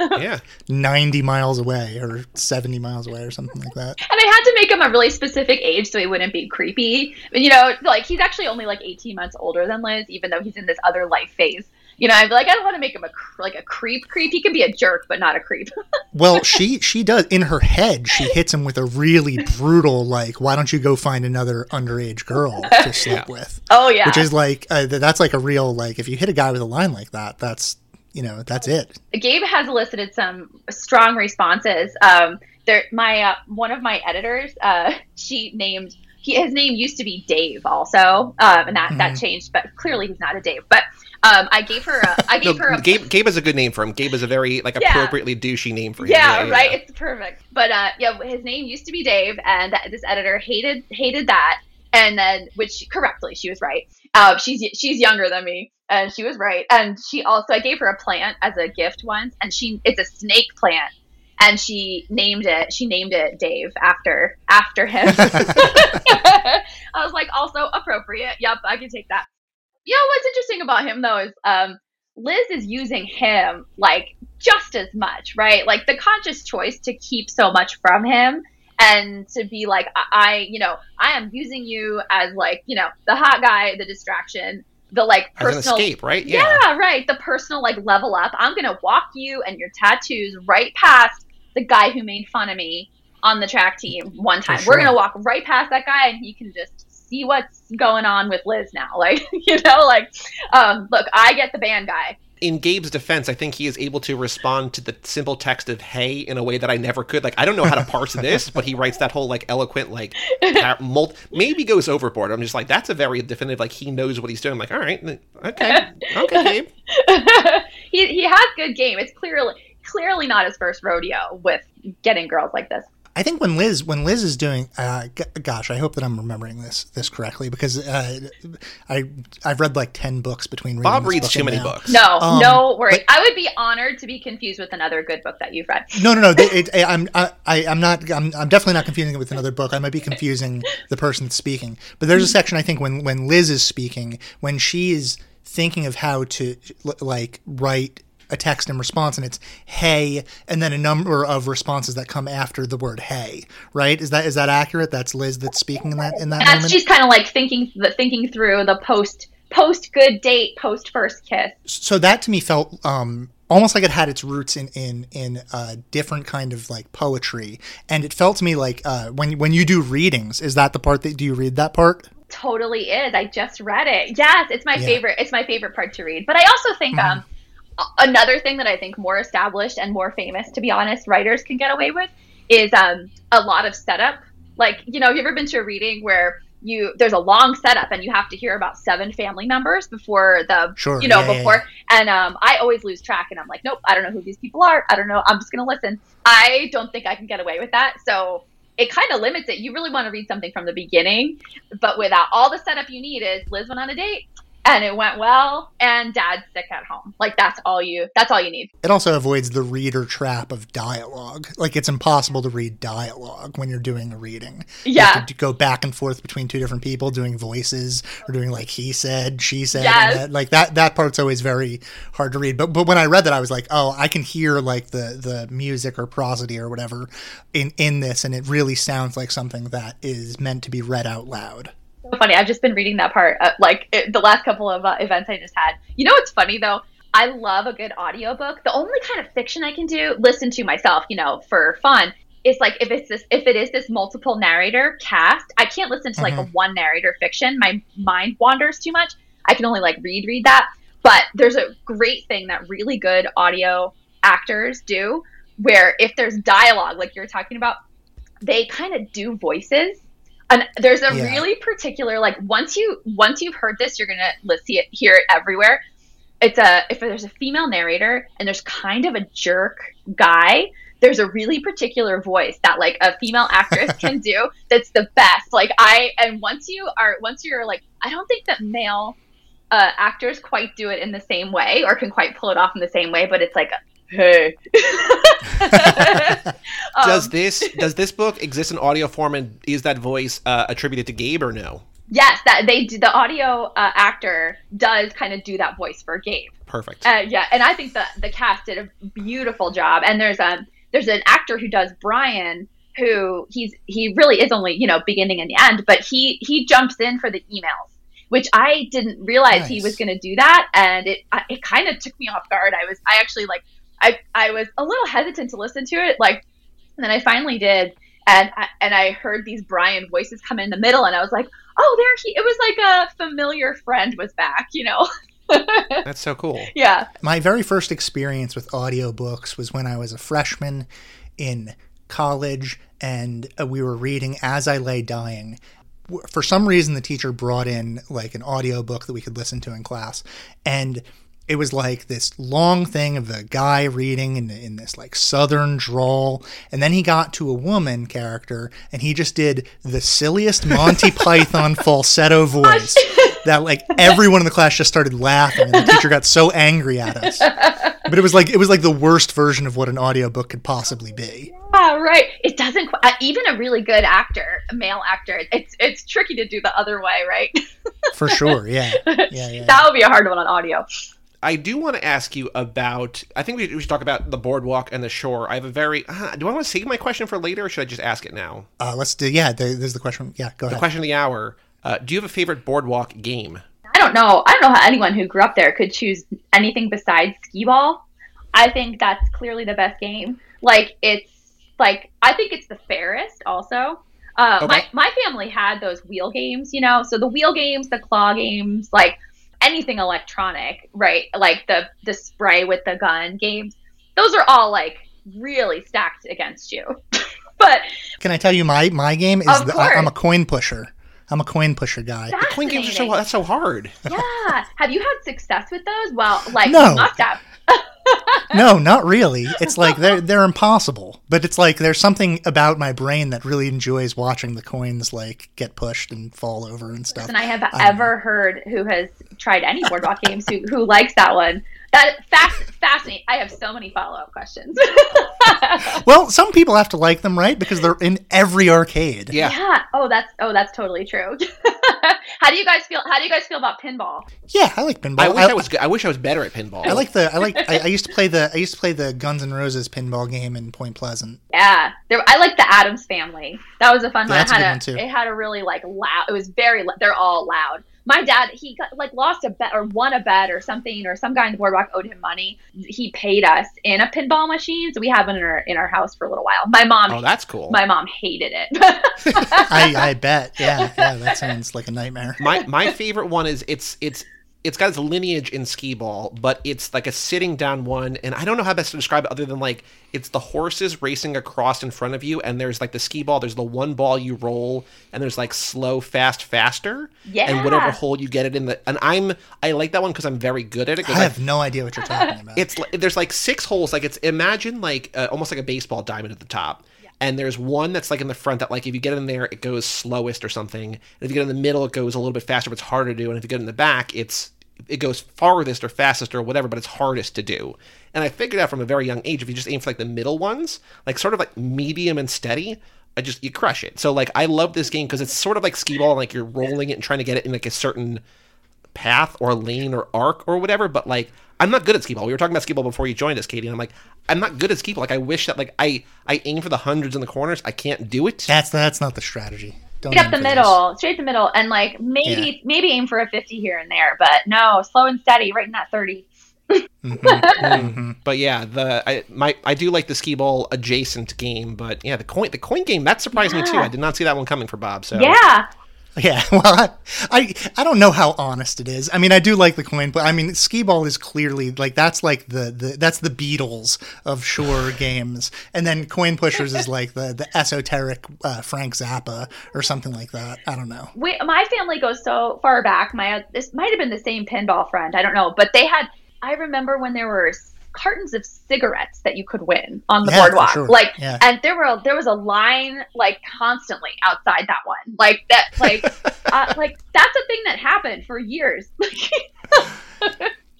yeah, ninety miles away or seventy miles away or something like that. and I had to make him a really specific age so he wouldn't be creepy. But, you know, like he's actually only like 18 months older than Liz, even though he's in this other life phase. You know, I'd be like, I don't want to make him a cr- like a creep. Creep. He can be a jerk, but not a creep. Well, she she does in her head. She hits him with a really brutal like, "Why don't you go find another underage girl to sleep with?" oh yeah. Which is like uh, that's like a real like if you hit a guy with a line like that, that's you know that's it. Gabe has elicited some strong responses. Um, there, my uh, one of my editors, uh, she named he, his name used to be Dave, also, um, and that that changed, but clearly he's not a Dave. But um, I gave her a, I no, gave her a Gabe Gabe is a good name for him. Gabe is a very like Yeah. appropriately douchey name for him. yeah, right. It's perfect. But uh, yeah, his name used to be Dave, and this editor hated hated that, and then which correctly she was right. Uh, she's she's younger than me, and she was right. And she also I gave her a plant as a gift once, and she it's a snake plant, and she named it she named it Dave after after him. I was like, also appropriate. Yep, I can take that. You know what's interesting about him though is um, Liz is using him like just as much, right? Like the conscious choice to keep so much from him and to be like, I, I you know, I am using you as like, you know, the hot guy, the distraction, the like personal escape, right? yeah. right. The personal like level up. I'm gonna walk you and your tattoos right past the guy who made fun of me on the track team one time. sure. We're gonna walk right past that guy and he can just see what's going on with Liz now. Like, you know, like um look, I get the band guy. in Gabe's defense, I think he is able to respond to the simple text of "Hey" in a way that I never could. Like, I don't know how to parse this, but he writes that whole like eloquent, like mul- maybe goes overboard. I'm just like, that's a very definitive. Like, he knows what he's doing. I'm like, all right, okay, okay, Gabe. he he has good game. It's clearly clearly not his first rodeo with getting girls like this. I think when Liz when Liz is doing, uh, g- gosh, I hope that I'm remembering this this correctly because uh, I I've read like ten books between reading Bob this reads book too and many now. books. No, Um, no worry. but- I would be honored to be confused with another good book that you've read. No, no, no. they- It, I, I'm, I, I- I'm not. I'm, I'm definitely not confusing it with another book. I might be confusing the person that's speaking. But there's a section I think when when Liz is speaking, when she is thinking of how to like write a text in response, and it's "Hey," and then a number of responses that come after the word "Hey." Right? Is that is that accurate? That's Liz that's speaking in that in that That's moment. she's kind of like thinking thinking through the post post good date, post first kiss. so that to me felt um, almost like it had its roots in in in a different kind of like poetry, and it felt to me like uh, when when you do readings, is that the part that do you read that part? Totally is. I just read it. Yes, it's my Yeah. favorite. It's my favorite part to read. But I also think um a- another thing that I think more established and more famous, to be honest, writers can get away with is um a lot of setup. Like you know, have you ever been to a reading where you there's a long setup and you have to hear about seven family members before the Sure, you know yeah, yeah, before? and um I always lose track and I'm like nope I don't know who these people are. I don't know. I'm just gonna listen. I don't think I can get away with that. So it kind of limits it. You really want to read something from the beginning but without all the setup you need is Liz went on a date and it went well and dad's sick at home like that's all you that's all you need It also avoids the reader trap of dialogue. Like it's impossible to read dialogue when you're doing a reading. You Yeah. have to go back and forth between two different people doing voices or doing like he said, she said, Yes. and that, like that. That part's always very hard to read. But but when I read that, I was like, oh, I can hear like the the music or prosody or whatever in in this, and it really sounds like something that is meant to be read out loud. So funny. I've just been reading that part, uh, like it, the last couple of uh, events I just had. You know what's funny though? I love a good audiobook. The only kind of fiction I can do, listen to myself, you know, for fun, is like if it's this if it is this multiple narrator cast, I can't listen to like a one narrator fiction. My mind wanders too much. I can only like read read that. But there's a great thing that really good audio actors do where if there's dialogue like you're talking about, they kind of do voices. And there's a Yeah. really particular like once you once you've heard this, you're gonna let's see it hear it everywhere. It's a if there's a female narrator and there's kind of a jerk guy, there's a really particular voice that like a female actress can do that's the best. Like I and once you are once you're like I don't think that male uh, actors quite do it in the same way or can quite pull it off in the same way, but it's like hey. Um, Does this does this book exist in audio form, and is that voice uh, attributed to Gabe or no? Yes, that they the audio uh, actor does kind of do that voice for Gabe. Perfect. Uh, yeah, and I think the the cast did a beautiful job. And there's a there's an actor who does Brian, who he's he really is only you know beginning and the end, but he he jumps in for the emails, which I didn't realize he was going to do that, and it it kind of took me off guard. I was I actually like I I was a little hesitant to listen to it, like, and then I finally did. And I, and I heard these Brian voices come in the middle, and I was like, "Oh, there he!" It was like a familiar friend was back, you know? That's so cool. yeah. My very first experience with audiobooks was when I was a freshman in college and uh, we were reading As I Lay Dying. For some reason, the teacher brought in like an audiobook that we could listen to in class. And it was like this long thing of a guy reading in, in this like southern drawl. And then he got to a woman character and he just did the silliest Monty Python falsetto voice that like everyone in the class just started laughing and the teacher got so angry at us but it was like it was like the worst version of what an audiobook could possibly be Ah, right. It doesn't uh, even a really good actor, a male actor. It's it's tricky to do the other way, right? for sure yeah yeah yeah that would be a hard one on audio. I do want to ask you about. I think we, we should talk about the boardwalk and the shore. I have a very. Uh, do I want to save my question for later, or should I just ask it now? uh, let's do yeah there, there's the question yeah go The ahead The question of the hour. Uh, do you have a favorite boardwalk game? I don't know. I don't know how anyone who grew up there could choose anything besides skee ball. I think that's clearly the best game. Like it's like I think it's the fairest also. Uh, Okay. my, my family had those wheel games, you know, so the wheel games, the claw games, like anything electronic, right? Like the the spray with the gun games. Those are all like really stacked against you. but can i tell you my my game is Of the, I, i'm a coin pusher i'm a coin pusher guy Coin games are so that's so hard. Yeah. Have you had success with those? Well, like No. you must have. No not really. It's like they're they're impossible. But it's like there's something about my brain that really enjoys watching the coins like get pushed and fall over and stuff. And I have Um, ever heard who has tried any boardwalk games who, who likes that one. That fast, fascinating. I have so many follow up questions. well some people have to like them right because they're in every arcade Yeah. yeah. Oh, that's oh, that's totally true. how do you guys feel? How do you guys feel about pinball? yeah i like pinball I wish I, was. I wish I was better at pinball. I like the I like I, I used to play the I used to play the Guns N' Roses pinball game in Point Pleasant. Yeah, there, I like the Addams Family. That was a fun one. That's it a had good a, one, too. It had a really like loud. It was very. lou- They're all loud. My dad, he got like lost a bet or won a bet or something, or some guy in the boardwalk owed him money. He paid us in a pinball machine, so we have one in our in our house for a little while. My mom, Oh, that's cool. my mom hated it. I, I bet. Yeah, yeah, that sounds like a nightmare. my my favorite one is it's it's it's got its lineage in skee ball, but it's like a sitting down one, and I don't know how best to describe it other than like it's the horses racing across in front of you, and there's like the skee ball. There's the one ball you roll, and there's like slow, fast, faster, yeah. and whatever hole you get it in the. And I'm I like that one because I'm very good at it. I I- have no idea what you're talking about. it's li- there's like six holes like it's imagine like uh, almost like a baseball diamond at the top and there's one that's like in the front that like if you get in there it goes slowest or something. And if you get in the middle it goes a little bit faster but it's harder to do. And if you get in the back it's it goes farthest or fastest or whatever but it's hardest to do. And i figured out from a very young age if you just aim for like the middle ones like sort of like medium and steady I just you crush it. So like I love this game because it's sort of like skee ball, like you're rolling it and trying to get it in like a certain path or lane or arc or whatever, but like I'm not good at skee ball. We were talking about skee ball before you joined us, Katie, and I'm like, I'm not good at skee ball. Like I wish that like I I aim for the hundreds in the corners. I can't do it. that's that's not the strategy. Don't straight up the for those. middle, straight the middle, and like maybe maybe aim for a fifty here and there, but no, slow and steady, right in that thirty. Mhm, mhm. But yeah, the I my I do like the skee ball adjacent game, but yeah, the coin the coin game that surprised me too. I did not see that one coming for Bob. So Yeah. Yeah, well, I, I I don't know how honest it is. I mean, I do like the coin, but I mean, skee ball is clearly like that's like the, the that's the Beatles of shore games, and then coin pushers is like the the esoteric uh, Frank Zappa or something like that. I don't know. we, my family goes so far back. My this might have been the same pinball friend. I don't know, but they had. I remember when there were cartons of cigarettes that you could win on the Yeah, boardwalk. sure. Like, Yeah. and there were there was a line like constantly outside that one. Like that. Like, uh, like that's a thing that happened for years.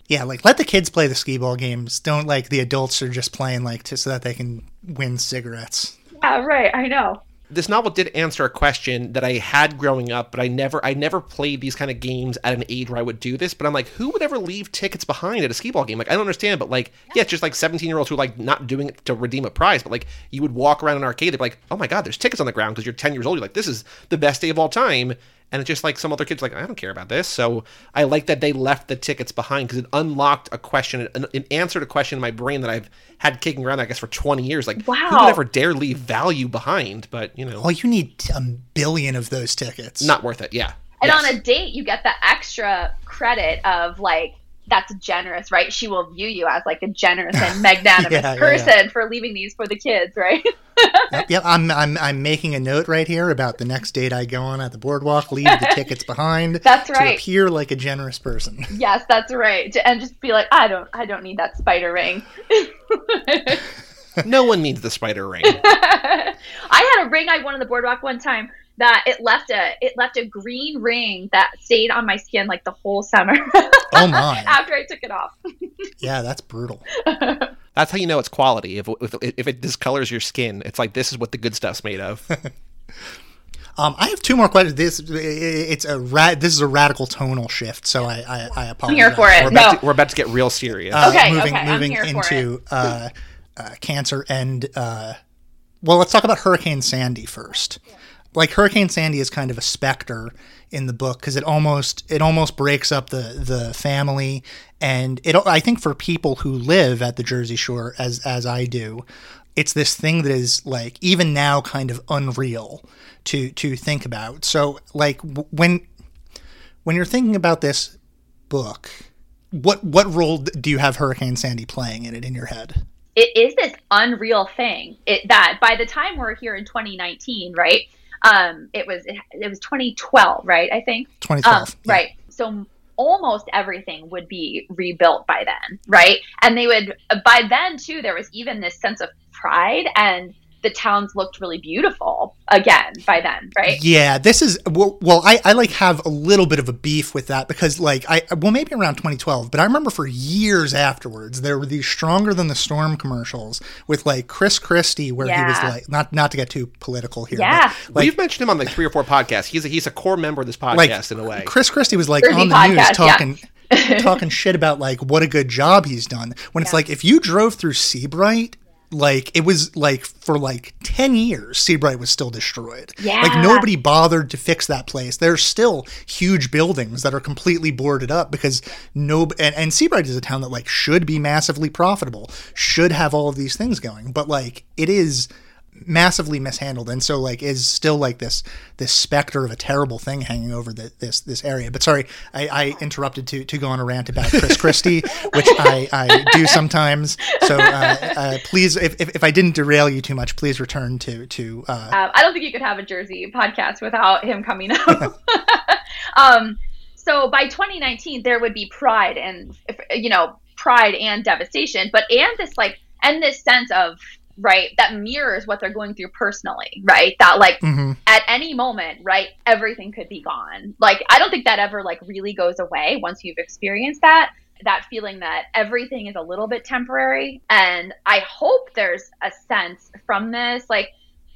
Yeah, like let the kids play the skee ball games. Don't like the adults are just playing like to, so that they can win cigarettes. yeah, right. I know. This novel did answer a question that I had growing up, but I never I never played these kind of games at an age where I would do this. But I'm like, who would ever leave tickets behind at a skee ball game? Like, I don't understand, but like, yeah, it's just like 17 year olds who are like not doing it to redeem a prize, but like you would walk around an arcade, they'd be like, oh my god, there's tickets on the ground because you're 10 years old. You're like, this is the best day of all time. And it's just like some other kids like, I don't care about this. So I like that they left the tickets behind because it unlocked a question, it, it answered a question in my brain that I've had kicking around, I guess, for 20 years. Like, who Wow. would ever dare leave value behind? But, you know. Well, you need a billion of those tickets. Not worth it. Yeah. And Yes. on a date, you get the extra credit of like that's generous, right? She will view you as like a generous and magnanimous Yeah, yeah, person for leaving these for the kids, right? Yep, yep. I'm, I'm I'm making a note right here about the next date I go on at the boardwalk. Leave the tickets behind. That's right. To appear like a generous person. yes, that's right. And just be like, I don't, I don't need that spider ring. no one needs the spider ring. I had a ring I won on the boardwalk one time that it left a it left a green ring that stayed on my skin like the whole summer Oh my. after I took it off. Yeah, that's brutal. That's how you know it's quality. If, if, if it discolors your skin, it's like this is what the good stuff's made of. Um, I have two more questions. This it's a ra- this is a radical tonal shift, so I I, I apologize. here for it. We're about, No. to, we're about to get real serious. Uh, Okay, moving okay, I'm moving here for into uh, uh, cancer and uh, well, let's talk about Hurricane Sandy first. Like Hurricane Sandy is kind of a specter in the book because it almost it almost breaks up the the family, and it I think for people who live at the Jersey Shore as as I do, it's this thing that is like even now kind of unreal to to think about. So like when when you're thinking about this book, what what role do you have Hurricane Sandy playing in it in your head? it is this unreal thing it, that by the time we're here in 2019 right um it was it, it was 2012 right i think? 2012. Um, right. So almost everything would be rebuilt by then right? And they would by then too there was even this sense of pride and the towns looked really beautiful again by then right Yeah, this is well. well I, I like have a little bit of a beef with that because like I well maybe around 2012, but I remember for years afterwards there were these stronger than the storm commercials with like Chris Christie where he was like not not to get too political here. Yeah. but, like We've mentioned him on like three or four podcasts. He's a, he's a core member of this podcast in a way. Chris Christie was like Jersey on the news podcast, yeah. talking talking shit about like what a good job he's done. When it's like if you drove through Sea Bright, like it was like for like 10 years Sea Bright was still destroyed. Yeah. Like nobody bothered to fix that place. There's still huge buildings that are completely boarded up because no and, and Sea Bright is a town that like should be massively profitable, should have all of these things going, but like it is massively mishandled and so like is still like this this specter of a terrible thing hanging over the, this this area but sorry I, I interrupted to to go on a rant about chris christie which i i do sometimes so uh, uh, please if, if, if i didn't derail you too much please return to to uh, Um, I don't think you could have a Jersey podcast without him coming up. um, so by 2019, there would be pride and you know pride and devastation, but and this like and this sense of right that mirrors what they're going through personally, right? That like mhm. at any moment, right, everything could be gone. Like I don't think that ever like really goes away once you've experienced that. That feeling that everything is a little bit temporary, and I hope there's a sense from this, like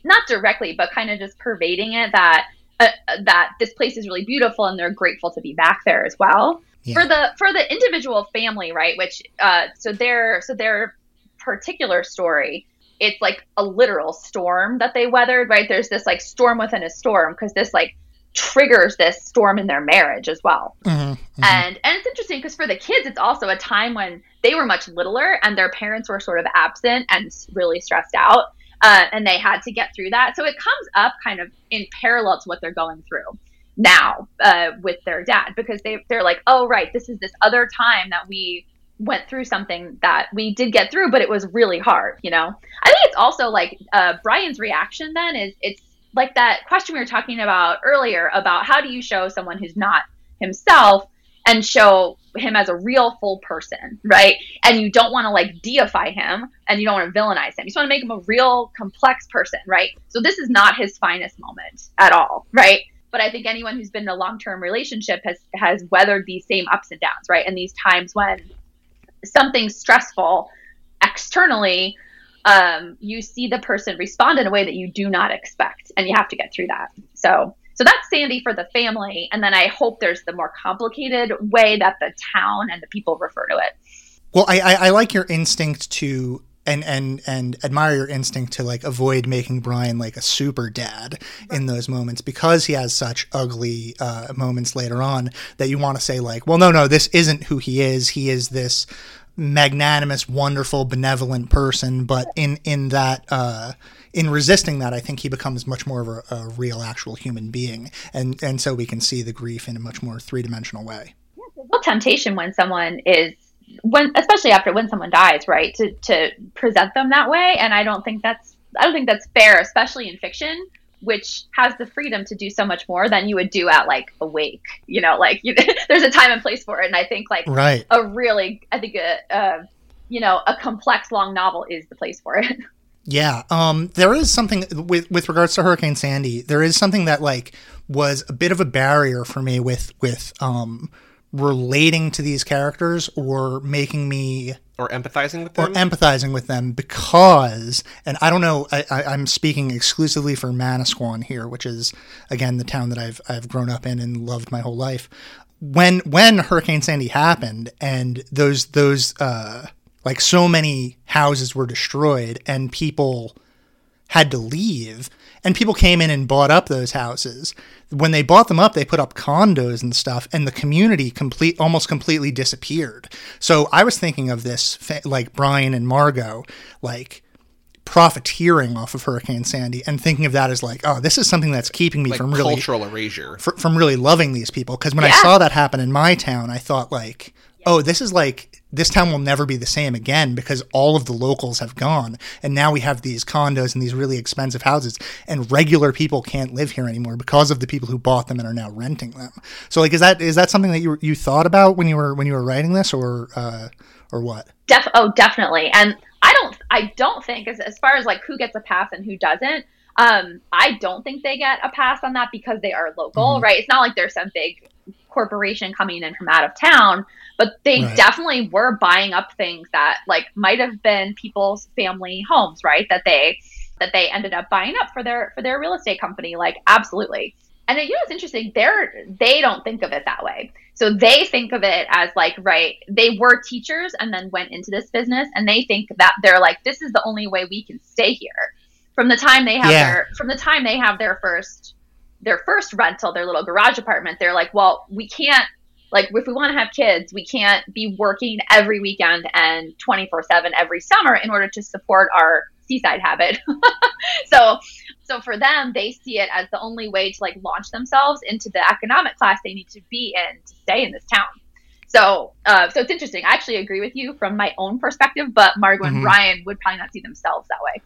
not directly, but kind of just pervading it that uh, that this place is really beautiful and they're grateful to be back there as well. Yeah. For the for the individual family, right? Which uh, so their so their particular story, it's like a literal storm that they weathered, right? There's this like storm within a storm because this like triggers this storm in their marriage as well. Mm-hmm, mm-hmm. And and it's interesting because for the kids, it's also a time when they were much littler and their parents were sort of absent and really stressed out, uh, and they had to get through that. So it comes up kind of in parallel to what they're going through now uh, with their dad because they they're like, oh right, this is this other time that we went through something that we did get through, but it was really hard. You know, I think it's also like uh, Brian's reaction. Then is it's like that question we were talking about earlier about how do you show someone who's not himself and show him as a real full person, right? And you don't want to like deify him and you don't want to villainize him. You just want to make him a real complex person, right? So this is not his finest moment at all, right? But I think anyone who's been in a long-term relationship has has weathered these same ups and downs, right? And these times when something's stressful externally, um, you see the person respond in a way that you do not expect, and you have to get through that. So, so that's Sandy for the family, and then I hope there's the more complicated way that the town and the people refer to it. Well, I, I, I like your instinct to and and and admire your instinct to like avoid making Brian like a super dad in those moments because he has such ugly uh, moments later on that you want to say like, well, no, no, this isn't who he is. He is this magnanimous, wonderful, benevolent person. But in in that uh, in resisting that, I think he becomes much more of a, a, real, actual human being, and and so we can see the grief in a much more three dimensional way. Yeah, real temptation when someone is when especially after when someone dies, right? To to present them that way, and I don't think that's I don't think that's fair, especially in fiction which has the freedom to do so much more than you would do at like a wake. You know, like you, there's a time and place for it, and I think like right. a really, I think a, a you know a complex long novel is the place for it. Yeah, um, there is something with with regards to Hurricane Sandy. There is something that like was a bit of a barrier for me with with um, relating to these characters or making me or empathizing with them? or empathizing with them because and i don't know I, am speaking exclusively for manasquan here which is again the town that i've i've grown up in and loved my whole life. When when hurricane sandy happened and those those uh like so many houses were destroyed and people had to leave and people came in and bought up those houses when they bought them up they put up condos and stuff and the community complete almost completely disappeared. So i was thinking of this like brian and margot like profiteering off of hurricane sandy and thinking of that as like oh this is something that's keeping me like from really cultural erasure. from really loving these people. Because when yeah. i saw that happen in my town i thought like oh, this is like this town will never be the same again because all of the locals have gone. And now we have these condos and these really expensive houses and regular people can't live here anymore because of the people who bought them and are now renting them. So like is that is that something that you you thought about when you were when you were writing this or uh or what? Def- oh definitely. And i don't i don't think as, as far as like who gets a pass and who doesn't um i don't think they get a pass on that because they are local mm-hmm. right? It's not like there's some big corporation coming in from out of town but they right. definitely were buying up things that like might have been people's family homes right that they that they ended up buying up for their for their real estate company like absolutely and you know it's interesting they're they don't think of it that way so they think of it as like right they were teachers and then went into this business and they think that they're like this is the only way we can stay here from the time they have yeah. their from the time they have their first their first rental their little garage apartment they're like well we can't like if we want to have kids we can't be working every weekend and 24 7 every summer in order to support our seaside habit. So so for them they see it as the only way to like launch themselves into the economic class they need to be in to stay in this town. So uh, so it's interesting. I actually agree with you from my own perspective but margot mm-hmm. and brian would probably not see themselves that way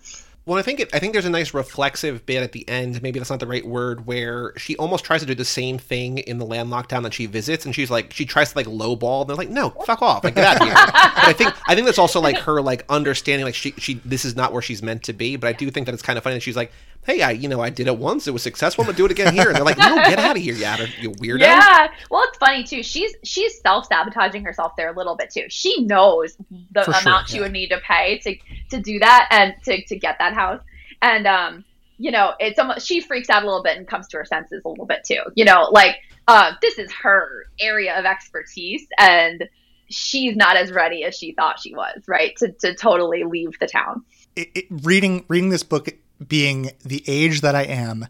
well, I think it, I think there's a nice reflexive bit at the end. Maybe that's not the right word, where she almost tries to do the same thing in the landlocked town that she visits, and she's like, she tries to like lowball, and they're like, no, fuck off, like get out of here. but I think I think that's also like her like understanding, like she she this is not where she's meant to be. But I do think that it's kind of funny that she's like, hey, I you know I did it once, it was successful, I'm gonna do it again here. And they're like, no, get out of here, you, you weirdo. Yeah. Well, it's funny too. She's she's self sabotaging herself there a little bit too. She knows the For amount sure, she would need to pay to to do that and to to get that house and um you know it's almost she freaks out a little bit and comes to her senses a little bit too you know like uh, this is her area of expertise and she's not as ready as she thought she was right to, to totally leave the town it, it, reading reading this book being the age that i am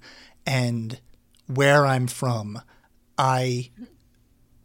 and where I'm from, I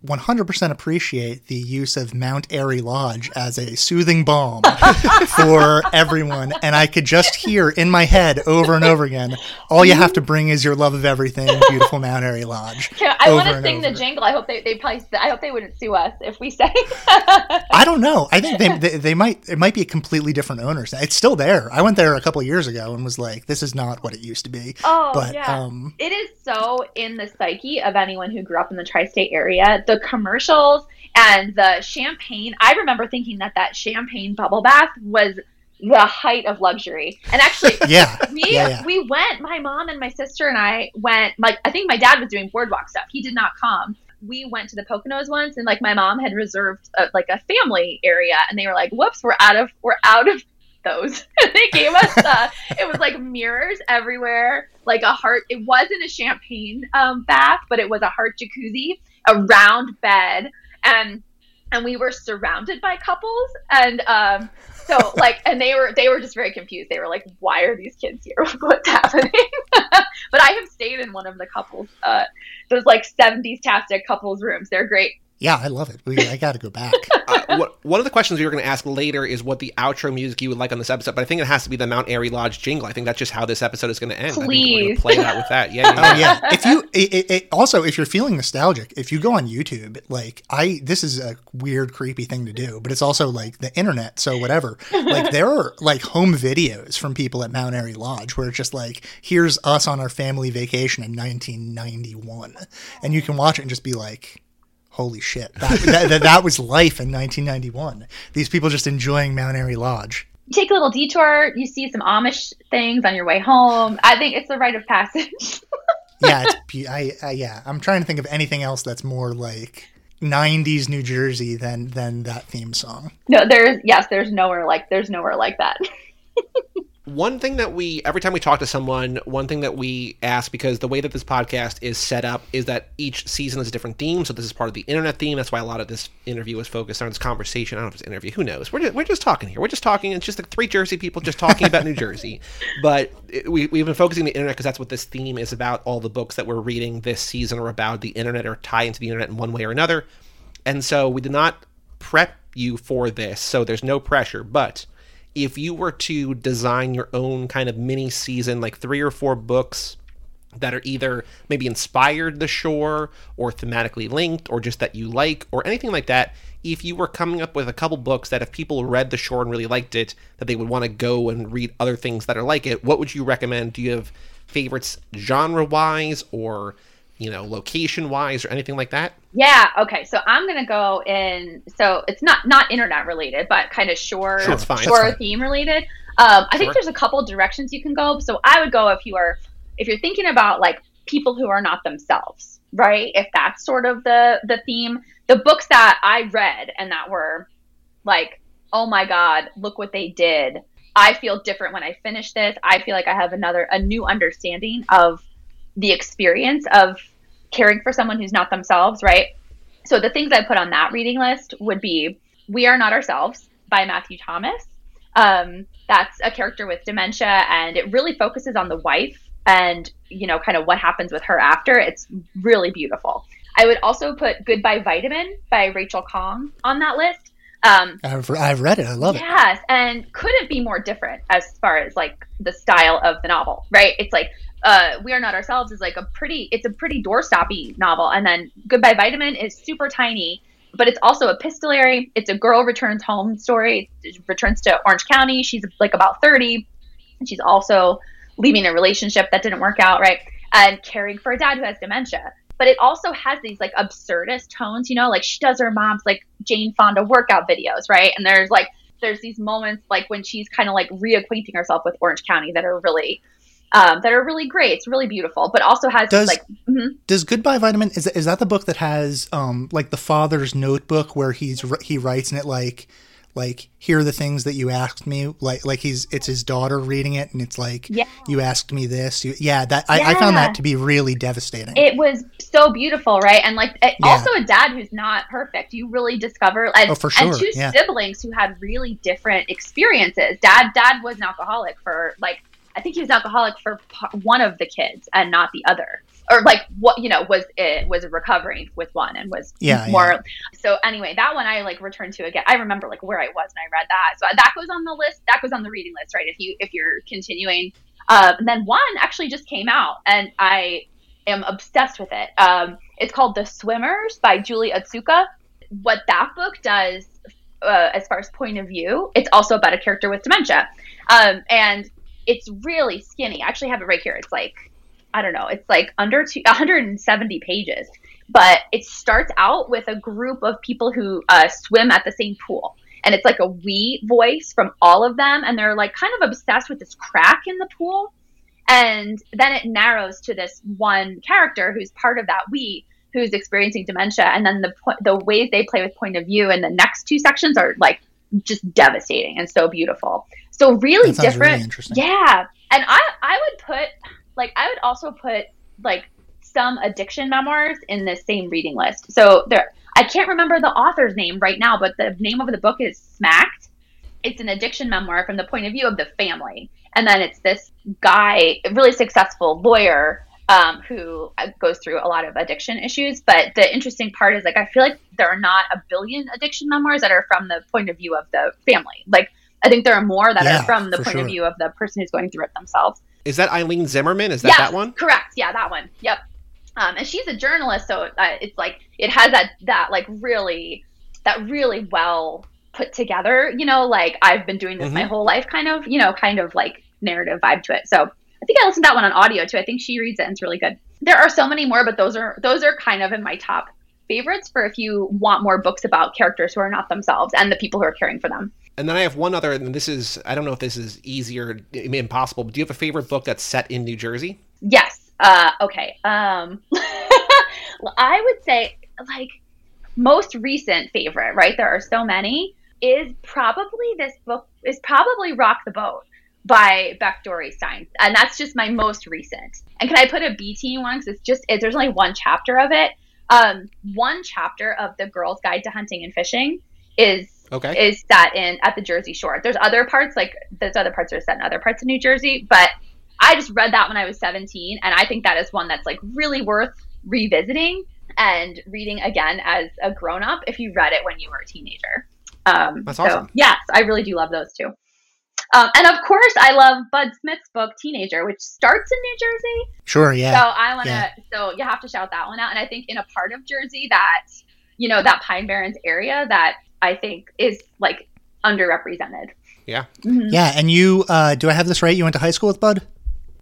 100% appreciate the use of Mount Airy Lodge as a soothing balm for everyone. And I could just hear in my head over and over again, all you have to bring is your love of everything, beautiful Mount Airy Lodge. I want to sing the jingle. I hope they, they probably, I hope they wouldn't sue us if we say. I don't know. I think they, they, they, might, it might be a completely different owners. It's still there. I went there a couple years ago and was like, this is not what it used to be. Oh, but, yeah. Um, it is so in the psyche of anyone who grew up in the tri state area. The the commercials and the champagne. I remember thinking that that champagne bubble bath was the height of luxury. And actually, yeah, we yeah, yeah. we went. My mom and my sister and I went. Like I think my dad was doing boardwalk stuff. He did not come. We went to the Poconos once, and like my mom had reserved a, like a family area, and they were like, "Whoops, we're out of we're out of those. they gave us uh, it was like mirrors everywhere, like a heart. It wasn't a champagne um, bath, but it was a heart jacuzzi, a round bed, and and we were surrounded by couples, and um, so like, and they were they were just very confused. They were like, "Why are these kids here? What's happening?" but I have stayed in one of the couples. Uh, those like '70s tastic couples rooms. They're great. Yeah, I love it. We, I got to go back. uh, what, one of the questions we were going to ask later is what the outro music you would like on this episode, but I think it has to be the Mount Airy Lodge jingle. I think that's just how this episode is going to end. Please play that with that. Yeah. yeah. Oh yeah. If you it, it, also if you're feeling nostalgic, if you go on YouTube, like I this is a weird, creepy thing to do, but it's also like the internet, so whatever. Like there are like home videos from people at Mount Airy Lodge where it's just like here's us on our family vacation in 1991, and you can watch it and just be like holy shit, that, that, that, was life in 1991. These people just enjoying Mount Airy Lodge. You take a little detour, you see some Amish things on your way home. I think it's a rite of passage. yeah, it's, I, I, yeah, I'm trying to think of anything else that's more like 90s New Jersey than than that theme song. No, there's yes, there's nowhere like there's nowhere like that. one thing that we every time we talk to someone one thing that we ask because the way that this podcast is set up is that each season is a different theme. So this is part of the internet theme. That's why a lot of this interview is focused on this conversation. I don't know if it's interview. Who knows? We're just, we're just talking here. We're just talking. It's just like three jersey people just talking about new jersey. But it, we, we've been focusing on the internet because that's what this theme is about. All the books that we're reading this season are about the internet or tie into the internet in one way or another. And so we did not prep you for this. So there's no pressure. But if you were to design your own kind of mini season, like three or four books that are either maybe inspired the shore or thematically linked or just that you like or anything like that, if you were coming up with a couple books that if people read the shore and really liked it, that they would want to go and read other things that are like it, what would you recommend? Do you have favorites genre wise or you know, location wise or anything like that? Yeah. Okay. So I'm gonna go in. So it's not not internet related, but kind of shore sure, fine, shore theme related. Um, I sure. think there's a couple directions you can go. So I would go if you are if you're thinking about like people who are not themselves, right? If that's sort of the the theme. The books that I read and that were like, oh my god, look what they did. I feel different when I finish this. I feel like I have another a new understanding of the experience of caring for someone who's not themselves, right? So the things I put on that reading list would be We Are Not Ourselves by Matthew Thomas. Um, that's a character with dementia, and it really focuses on the wife and, you know, kind of what happens with her after. It's really beautiful. I would also put Goodbye Vitamin by Rachel Khong on that list. Um, I've, I've read it. I love yes, it. Yes, and couldn't be more different as far as like the style of the novel, right? It's like uh, We Are Not Ourselves is like a pretty, it's a pretty doorstoppy novel. And then Goodbye Vitamin is super tiny, but it's also epistolary. It's a girl returns home story, returns to Orange County. She's like about 30. And she's also leaving a relationship that didn't work out, right? And caring for a dad who has dementia. But it also has these like absurdist tones, you know, like she does her mom's like Jane Fonda workout videos, right? And there's like, there's these moments like when she's kind of like reacquainting herself with Orange County that are really um, that are really great. It's really beautiful, but also has does, like mm-hmm. does Goodbye Vitamin is is that the book that has um like the father's notebook where he's he writes in it like like here are the things that you asked me like like he's it's his daughter reading it and it's like yeah. you asked me this you, yeah that I, yeah. I, found that to be really devastating it was so beautiful right and like it, yeah. also a dad who's not perfect you really discover and, oh, for sure. and two siblings who had really different experiences dad dad was an alcoholic for like I think he was alcoholic for one of the kids and not the other. or like what you know was it was recovering with one and was Yeah, more so anyway that one i like returned to again. I remember like where i was and i read that. So that goes on the list that goes on the reading list right if you if you're continuing. Um, and then one actually just came out and i am obsessed with it. Um, it's called the swimmers by julie otsuka. What that book does uh, as far as point of view it's also about a character with dementia. Um, and it's really skinny i actually have it right here it's like I don't know, it's like under two, 170 pages. But it starts out with a group of people who uh, swim at the same pool. And it's like a we voice from all of them. And they're like kind of obsessed with this crack in the pool. And then it narrows to this one character who's part of that we who's experiencing dementia. And then the, the ways they play with point of view in the next two sections are like just devastating and so beautiful. So really different. Really yeah. And I, I would put like I would also put like some addiction memoirs in the same reading list. So there I can't remember the author's name right now, but the name of the book is Smacked. It's an addiction memoir from the point of view of the family. And then it's this guy, really successful lawyer, um, who goes through a lot of addiction issues. But the interesting part is like I feel like there are not a billion addiction memoirs that are from the point of view of the family. Like I think there are more that Yeah, are from the point sure. of view of the person who's going through it themselves. Is that Eilene Zimmerman? Is that yes, that one? Correct. Yeah, that one. Yep. Um, and she's a journalist, so uh, it's like it has that that like really that really well put together. You know, like I've been doing this my Mhm. whole life, kind of. You know, kind of like narrative vibe to it. So I think I listened to that one on audio too. I think she reads it and it's really good. There are so many more, but those are those are kind of in my top favorites for if you want more books about characters who are not themselves and the people who are caring for them. And then I have one other, and this is I don't know if this is easy or impossible. But do you have a favorite book that's set in New Jersey? Yes. Uh, okay. Um, well, I would say like most recent favorite, right? There are so many. Is probably this book is probably Rock the Boat by Beck Dorey-Stein, and that's just my most recent. And can I put a B team one? Because it's just it, there's only one chapter of it. Um, one chapter of the Girl's Guide to Hunting and Fishing is Okay. is set in at the Jersey Shore. There's other parts like there's other parts that are set in other parts of New Jersey, but I just read that when I was 17, and I think that is one that's like really worth revisiting and reading again as a grown up if you read it when you were a teenager. Um, That's so, awesome. Yes, I really do love those two. Um, and of course, I love Bud Smith's book Teenager, which starts in New Jersey. Sure, yeah. So yeah. I want to. yeah. So you have to shout that one out. And I think in a part of Jersey that, you know, that Pine Barrens area that I think is like underrepresented. Yeah. Mhm. Yeah, and you uh do I have this right? You went to high school with Bud?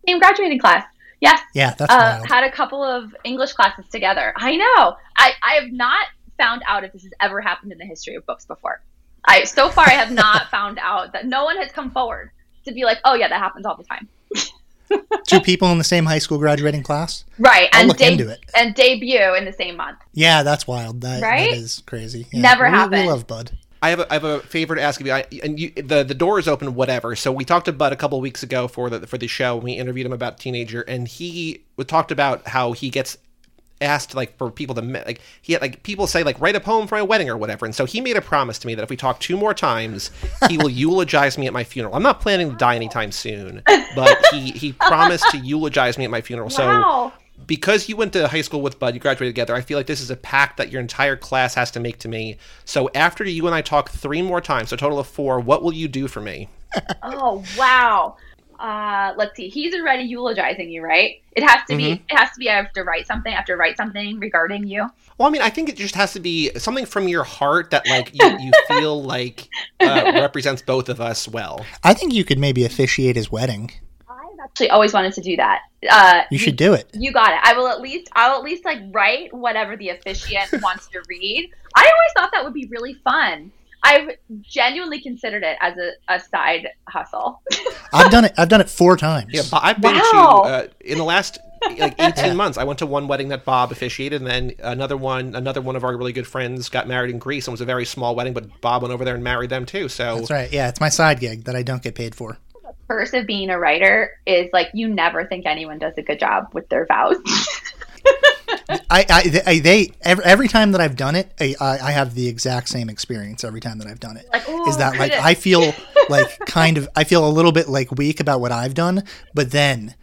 Same graduating class. Yes. Yeah, that's Uh, wild. had a couple of English classes together. I know. I, I have not found out if this has ever happened in the history of books before. I so far I have not found out that no one has come forward to be like, oh yeah, that happens all the time. Two people in the same high school graduating class? Right. I'll and look into it. and debut in the same month. Yeah, that's wild. That, Right? that is crazy. Yeah. Never we, happened. We love Bud. I have a, I have a favor to ask of you. I, and you, the the door is open, whatever. So we talked to Bud a couple of weeks ago for the for the show. and We interviewed him about teenager, and he talked about how he gets asked like for people to like he had like people say like write a poem for my wedding or whatever. And so he made a promise to me that if we talk two more times, he will eulogize me at my funeral. I'm not planning to die anytime soon, but he he promised to eulogize me at my funeral. So because you went to high school with Bud, you graduated together, I feel like this is a pact that your entire class has to make to me. So after you and I talk three more times, so a total of four, what will you do for me? Oh wow. Uh, let's see. He's already eulogizing you, right? It has to be. It has to be. I have to write something. I have to write something regarding you. Well, I mean, I think it just has to be something from your heart that like you, you feel like uh, represents both of us well. I think you could maybe officiate his wedding. I've actually always wanted to do that. Uh, You should do it. You got it. I will at least. I'll at least like write whatever the officiant wants to read. I always thought that would be really fun. I've genuinely considered it as a, a side hustle. I've done it. I've done it four times. Yeah, I've been Wow. to uh, in the last like 18 months. I went to one wedding that Bob officiated, and then another one. Another one of our really good friends got married in Greece, and it was a very small wedding, but Bob went over there and married them too. So That's right. Yeah, it's my side gig that I don't get paid for. The curse of being a writer is like you never think anyone does a good job with their vows. I, I, they, I, they every, every time that I've done it, I, I have the exact same experience every time that I've done it. like, oh, Is that like critic. I feel like kind of I feel a little bit like weak about what I've done, but then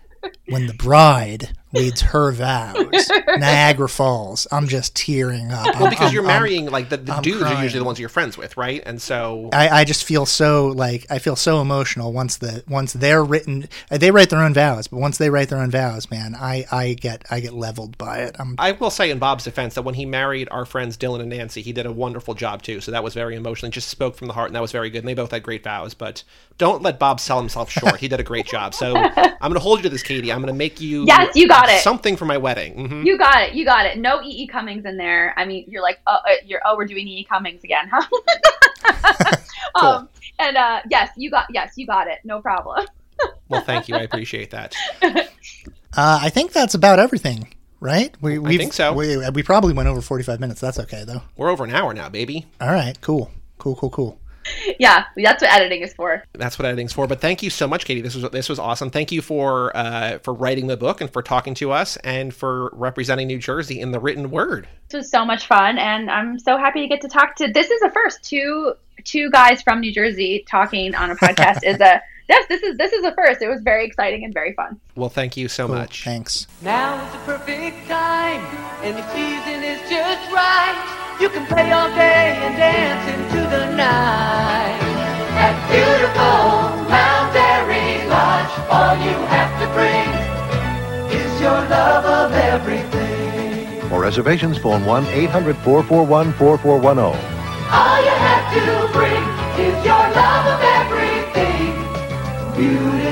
when the bride reads her vows. Niagara Falls. I'm just tearing up. Well, I'm- because I'm- you're I'm- marrying like the, the I'm dudes are usually the ones you're friends with, right? And so I, I just feel so like I feel so emotional once the once they're written they write their own vows, but once they write their own vows, man, I, I get I get leveled by it. I'm I will say in Bob's defense that when he married our friends Dylan and Nancy, he did a wonderful job too. So that was very emotional. He just spoke from the heart, and that was very good. And they both had great vows. But don't let Bob sell himself short. He did a great job. So I'm going to hold you to this, Katie. I'm going to make you Yes, you got it. something for my wedding. hmm You got it. You got it. No E. E. Cummings in there. I mean, you're like, oh, uh, you're oh, we're doing E. E. Cummings again, huh? um, and uh, yes, you got yes, you got it. No problem. Well, thank you. I appreciate that. uh, I think that's about everything, right? We we think so. We, we probably went over 45 minutes. That's okay though. We're over an hour now, baby. All right, cool. Cool, cool, cool. yeah, that's what editing is for. That's what editing's for. But thank you so much, Katie. This was this was awesome. Thank you for uh, for writing the book and for talking to us and for representing New Jersey in the written word. This was so much fun, and I'm so happy to get to talk to. This is a first. Two two guys from New Jersey talking on a podcast is a yes. This is this is a first. It was very exciting and very fun. Well, thank you so Cool. much. Thanks. Now is the perfect time, and the season is just right. You can play all day and dance into the night. At beautiful Mount Airy Lodge, all you have to bring is your love of everything. For reservations, phone 1 800 441 4410. All you have to bring is your love of everything beauty.